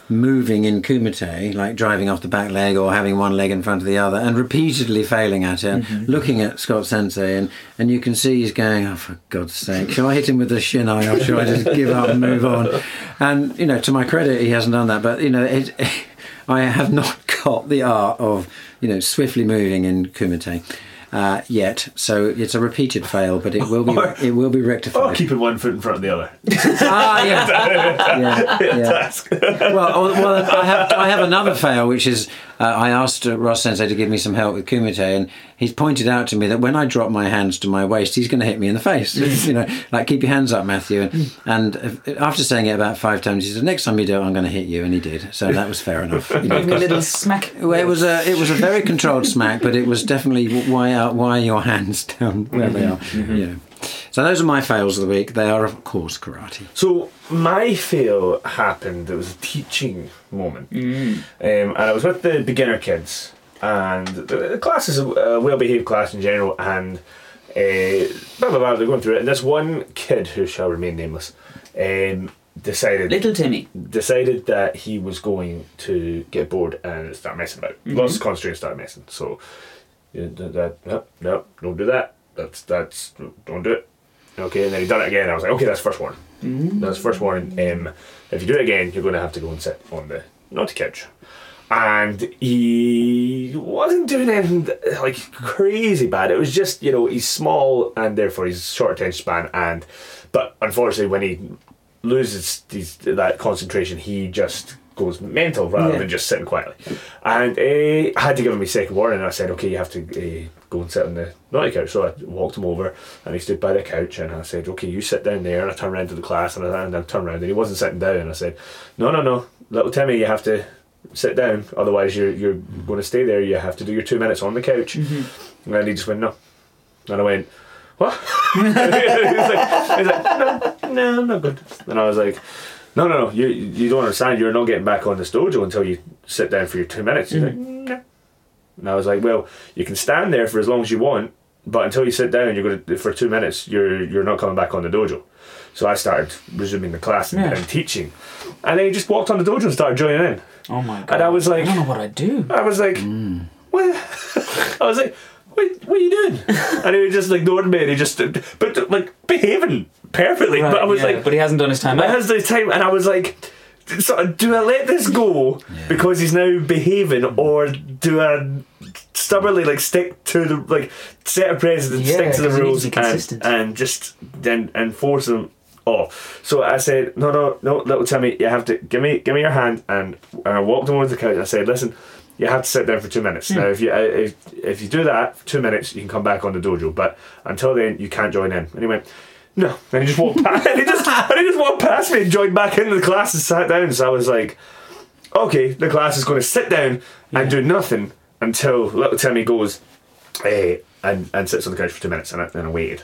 moving in kumite, like driving off the back leg or having one leg in front of the other, and repeatedly failing at it, and looking at Scott Sensei, and, and you can see he's going, oh, for God's sake, shall I hit him with the shinai or shall I just give up and move on? And, you know, to my credit, he hasn't done that, but, you know, it, I have not got the art of, you know, swiftly moving in kumite. Uh, yet, so it's a repeated fail, but it will be Or- it will be Oh, rectified. keeping one foot in front of the other. ah, yeah, yeah, yeah. Well, oh, well, I have I have another fail, which is uh, I asked uh, Ross Sensei to give me some help with kumite, and he's pointed out to me that when I drop my hands to my waist, he's going to hit me in the face. you know, like keep your hands up, Matthew. And, and if- after saying it about five times, he said, "Next time you do it, I'm going to hit you," and he did. So that was fair enough. You know, Give me a little smack. well, it was a it was a very controlled smack, but it was definitely why are why are your hands down where they are. You know. So those are my fails of the week. They are of course karate. So my fail happened. It was a teaching moment, um, and I was with the beginner kids, and the, the class is a, a well-behaved class in general, and uh, blah blah blah. They're going through it, and this one kid who shall remain nameless um, decided Little Timmy. decided that he was going to get bored and start messing about. Lost concentration, and started messing. So, yeah, that, that, no, no, don't do that. That's that's don't do it. Okay, and then he done it again. I was like, okay, that's first warning. That's first warning. Um, if you do it again, you're going to have to go and sit on the naughty couch. And he wasn't doing anything like crazy bad. It was just you know he's small and therefore he's short attention span. And but unfortunately, when he loses these, that concentration, he just goes mental rather Yeah. than just sitting quietly. And uh, I had to give him a second warning. I said, okay, you have to uh, go and sit on the naughty couch. So I walked him over and he stood by the couch and I said, okay, you sit down there. And I turned around to the class and I, and I turned around and he wasn't sitting down. And I said, no, no, no, little Timmy, you have to sit down. Otherwise, you're, you're going to stay there. You have to do your two minutes on the couch. Mm-hmm. And he just went, no. And I went, what? he was like, he was like, no, no, I'm not good. And I was like, no, no, no, you you don't understand. You're not getting back on this dojo until you sit down for your two minutes. He's like, mm-hmm. no. And I was like, well, you can stand there for as long as you want, but until you sit down, you're going to for two minutes. You're you're not coming back on the dojo. So I started resuming the class and, Yeah. and teaching, and then he just walked on the dojo and started joining in. Oh my god. And I was like- I don't know what I'd do. I was like, mm. what? I was like, what, what are you doing? and he just ignored me and he just, but like behaving perfectly. but I was yeah, like, but he hasn't done his time it out. has the time, and I was like, so do I let this go because he's now behaving, or do I stubbornly like stick to the like set a precedent, Yeah, stick to the 'cause you need to rules, and, and just then enforce them off? So I said, no, no, no, little Timmy, you have to give me give me your hand, and, and I walked him over to the couch. And I said, listen. You have to sit down for two minutes. Hmm. Now, if you uh, if, if you do that two minutes, you can come back on the dojo. But until then, you can't join in. And he went, no. And he just walked past. and he just and he just walked past me and joined back into the class and sat down. So I was like, okay, the class is going to sit down and do nothing until little Timmy goes eh, and and sits on the couch for two minutes. And I, and I waited,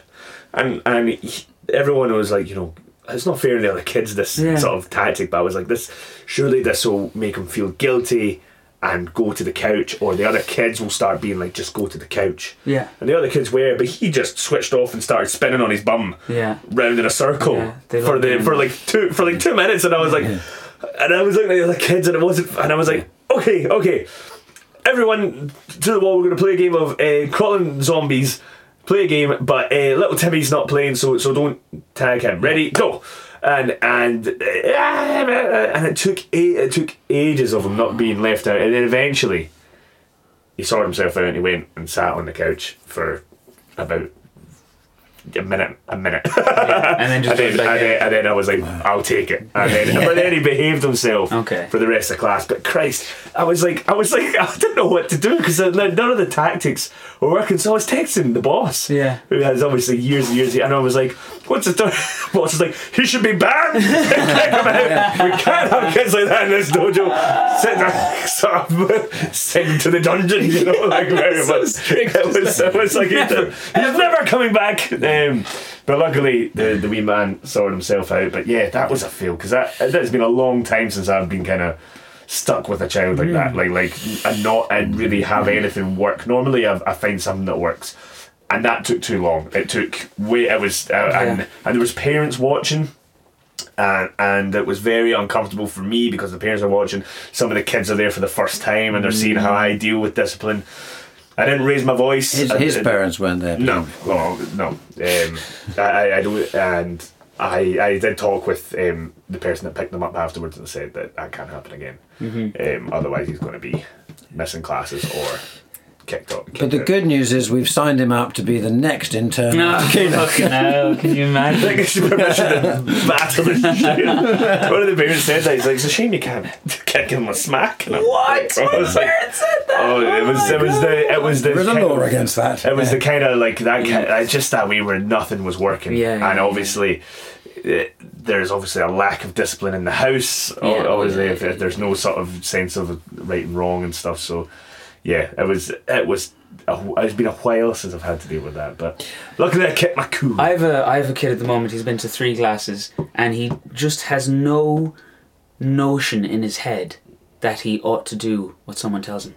and and he, everyone was like, you know. It's not fair to the other kids this Yeah. sort of tactic, but I was like, this surely this will make them feel guilty and go to the couch, or the other kids will start being like, just go to the couch. Yeah. And the other kids were, but he just switched off and started spinning on his bum Yeah. round in a circle Yeah, for the for like two for like two minutes, and I was like, and I was looking at the other kids, and it wasn't, and I was like, okay, okay, everyone to the wall. We're gonna play a game of uh, crawling zombies. Play a game, but uh, little Timmy's not playing, so so don't tag him. Ready, go. And and and it took it took ages of him not being left out, and then eventually he sorted himself out and he went and sat on the couch for about a minute, a minute. And then just and, then, and, then, and then I was like, I'll take it. And then, but then he behaved himself Okay. for the rest of the class. But Christ, I was like, I was like, I didn't know what to do because uh, none of the tactics were working. So I was texting the boss, Yeah. who has obviously years and years, and I was like, what's the story? boss was like, he should be banned. We can't have kids like that in this dojo. Send them, sort of, send him to the dungeon, you know, like very much. It was, it was like, he's never coming back. Um, but luckily, the, the wee man sorted himself out. But yeah, that was a fail because that it's been a long time since I've been kind of stuck with a child like that, like like and not and really have anything work. Normally, I, I find something that works, and that took too long. It took way. It was uh, and Yeah. and there was parents watching. And, and it was very uncomfortable for me because the parents are watching. Some of the kids are there for the first time and they're seeing how I deal with discipline. I didn't raise my voice. His, his I- parents weren't there. no, well, no. Um, I, I, don't, and I, I did talk with um, the person that picked them up afterwards and said that that can't happen again. Um, otherwise, he's going to be missing classes or kicked up. But the good news is we've signed him up to be the next intern. No, fucking hell, can you I think imagine? it's permission to battle and shit. One of the parents said that. He's like, it's a shame you can't kick him a smack. And I'm What? like- I was like, Oh, it was, it was the, it was the. There is a kind law of- against that. It was the kind of like that, kind uh, just that way where nothing was working, Yeah, yeah, and yeah. obviously. uh there's obviously a lack of discipline in the house. o- Yeah, obviously, yeah, if, if there's no sort of sense of right and wrong and stuff. So, yeah, it was. It was. A, it's been a while since I've had to deal with that, but luckily I kept my cool. I have a I have a kid at the moment. He's been to three classes, and he just has no notion in his head that he ought to do what someone tells him.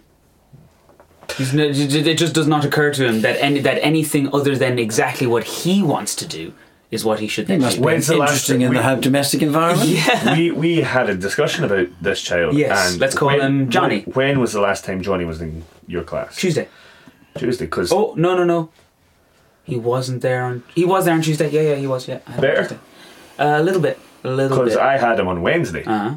No, it just does not occur to him that any that anything other than exactly what he wants to do is what he should He do. must be When's the last interesting in we- the home domestic environment. Yeah. we we had a discussion about this child. Yes, and let's call when- him Johnny. When, when was the last time Johnny was in your class? Tuesday. Tuesday, because Oh no no no. He wasn't there on. He was there on Tuesday. Yeah yeah he was. Yeah. I Better? Uh, a little bit. A little bit. Because I had him on Wednesday. uh huh.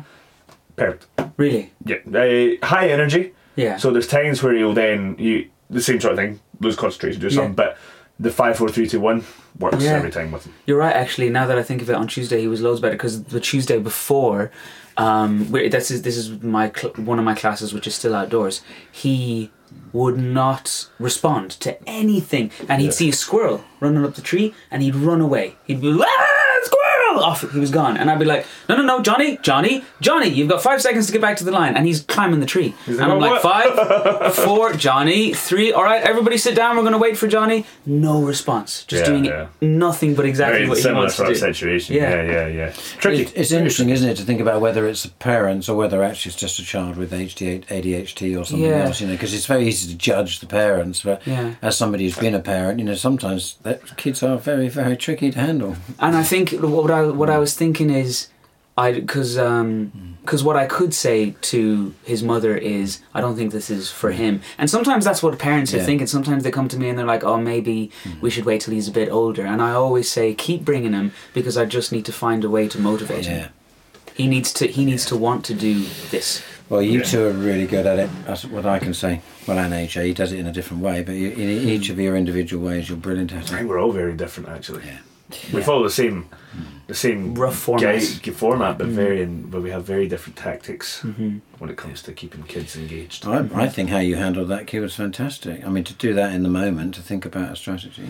Perfect. Really. Yeah, uh, high energy. Yeah. So there's times where he'll then you the same sort of thing, lose concentration, do Yeah. something, but the five, four, three, two, one works Yeah. every time with him. You're right, actually. Now that I think of it, on Tuesday he was loads better because the Tuesday before, um, where that's this is my cl- one of my classes which is still outdoors. He would not respond to anything, and he'd Yeah. see a squirrel running up the tree, and he'd run away. He'd be ah, squirrel off. He was gone, and I'd be like, no, no, no, Johnny, Johnny, Johnny, you've got five seconds to get back to the line, and he's climbing the tree, like, and I'm oh, like "What?" five, four, Johnny, three. All right, everybody sit down. We're gonna wait for Johnny. No response. Just Yeah, doing yeah. nothing but exactly Very what he wants to do. situation. Yeah. Yeah, yeah, yeah. Tricky. It- It's interesting, isn't it, to think about whether it's the parents or whether actually it's just a child with HD, ADHD or something Yeah. else, you know, because it's very easy to judge the parents. But Yeah. as somebody who's been a parent, you know, sometimes that kids are very, very tricky to handle. And I think what I what I mm. was thinking is, I because um mm. because what I could say to his mother is I don't think this is for mm. him. And sometimes that's what parents are thinking. Sometimes they come to me and they're like, oh maybe we should wait till he's a bit older. And I always say keep bringing him because I just need to find a way to motivate Yeah. him. He needs to he needs to want to do this. Well, you Yeah. two are really good at it. That's what I can say. Well, and AJ, he does it in a different way, but you, in each of your individual ways, you're brilliant at I think we're all very different actually. Yeah. We follow the same the same Rough format. guide- format, but very but we have very different tactics Mm-hmm. when it comes to keeping kids engaged. I, I think how you handled that kid was fantastic. I mean, to do that in the moment, to think about a strategy,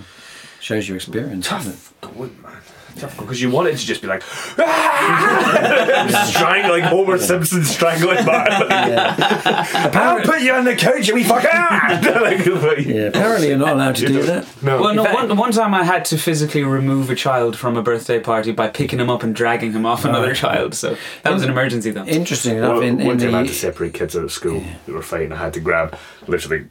shows your experience. Tough going, man. Tough because you wanted to just be like, ah! strangling like Homer Simpson strangling man. I'll put you on the couch, you wee fucker. like, Yeah, apparently you're not allowed to You do that. No. Well, no. One, one time I had to physically remove a child from a birthday party by picking him up and dragging him off another child. So that was an emergency, though. Interesting enough, Well, in, in one time I had to separate kids out of school who were fighting. I had to grab, literally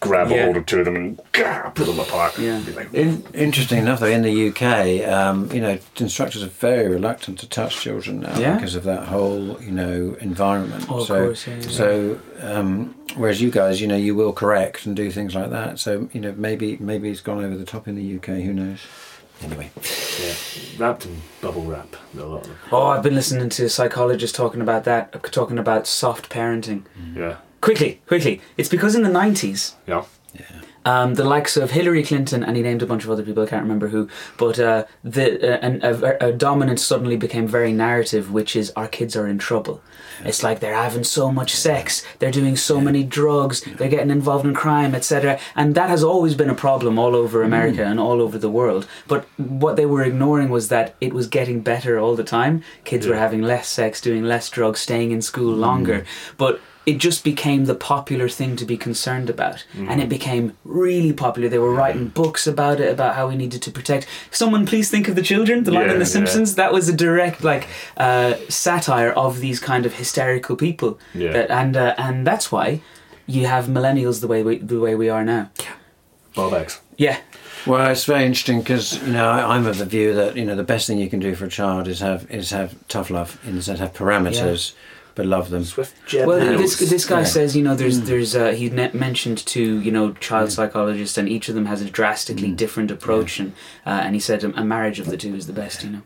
grab Yeah. a hold of two of them and grah, pull them apart. Yeah. Like, in, interesting enough, though, in the UK, um, you know, instructors are very reluctant to touch children now Yeah. because of that whole, you know, environment. Oh, of so, course, yeah, yeah. so, um, whereas you guys, you know, you will correct and do things like that. So, you know, maybe maybe it's gone over the top in the UK. Who knows? Anyway, yeah, wrapped in bubble wrap. A lot of them. Oh, I've been listening to psychologists talking about that, uh, talking about soft parenting. Yeah, Quickly, quickly. It's because in the 90s, yeah. um, the likes of Hillary Clinton, and he named a bunch of other people, I can't remember who, but uh, the, uh, an, a, a dominant suddenly became very narrative, which is our kids are in trouble. It's like they're having so much sex, they're doing so many drugs, they're getting involved in crime, etc. And that has always been a problem all over America and all over the world. But what they were ignoring was that it was getting better all the time. Kids were having less sex, doing less drugs, staying in school longer. But it just became the popular thing to be concerned about. And it became really popular. They were writing books about it, about how we needed to protect. Someone, please think of the children, the line Yeah, in The yeah. Simpsons. That was a direct, like, uh, satire of these kind of hysterical people. Yeah. That, and, uh, and that's why you have millennials the way we, the way we are now. Bob X. Yeah. well, it's very interesting because you know I, I'm of the view that you know the best thing you can do for a child is have is have tough love, in the sense have parameters, but love them. Swift jet. Well, nails. this this guy Yeah. says you know there's there's uh, he ne- mentioned two you know child psychologists and each of them has a drastically different approach and uh, and he said a, a marriage of the two is the best you know.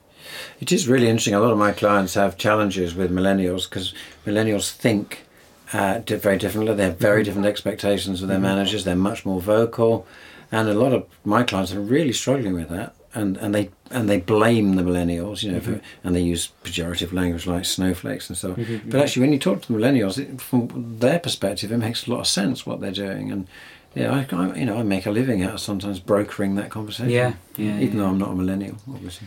It is really interesting. A lot of my clients have challenges with millennials because millennials think uh, di- very differently. They have very different expectations of their managers. They're much more vocal, and a lot of my clients are really struggling with that. And, and they and they blame the millennials, you know, for, mm-hmm. and they use pejorative language like snowflakes and so. on. Mm-hmm, but mm-hmm. actually, when you talk to the millennials, it, from their perspective, it makes a lot of sense what they're doing. And yeah, I, I you know I make a living out of sometimes brokering that conversation. Yeah, yeah, Even yeah. though I'm not a millennial, obviously.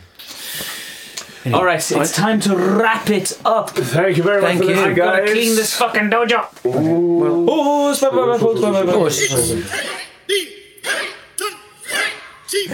All right, it's time to wrap it up. Thank you very Thank much for you. listening, I've got to guys. clean this fucking dojo. Oh, stop, stop, stop, Cheap.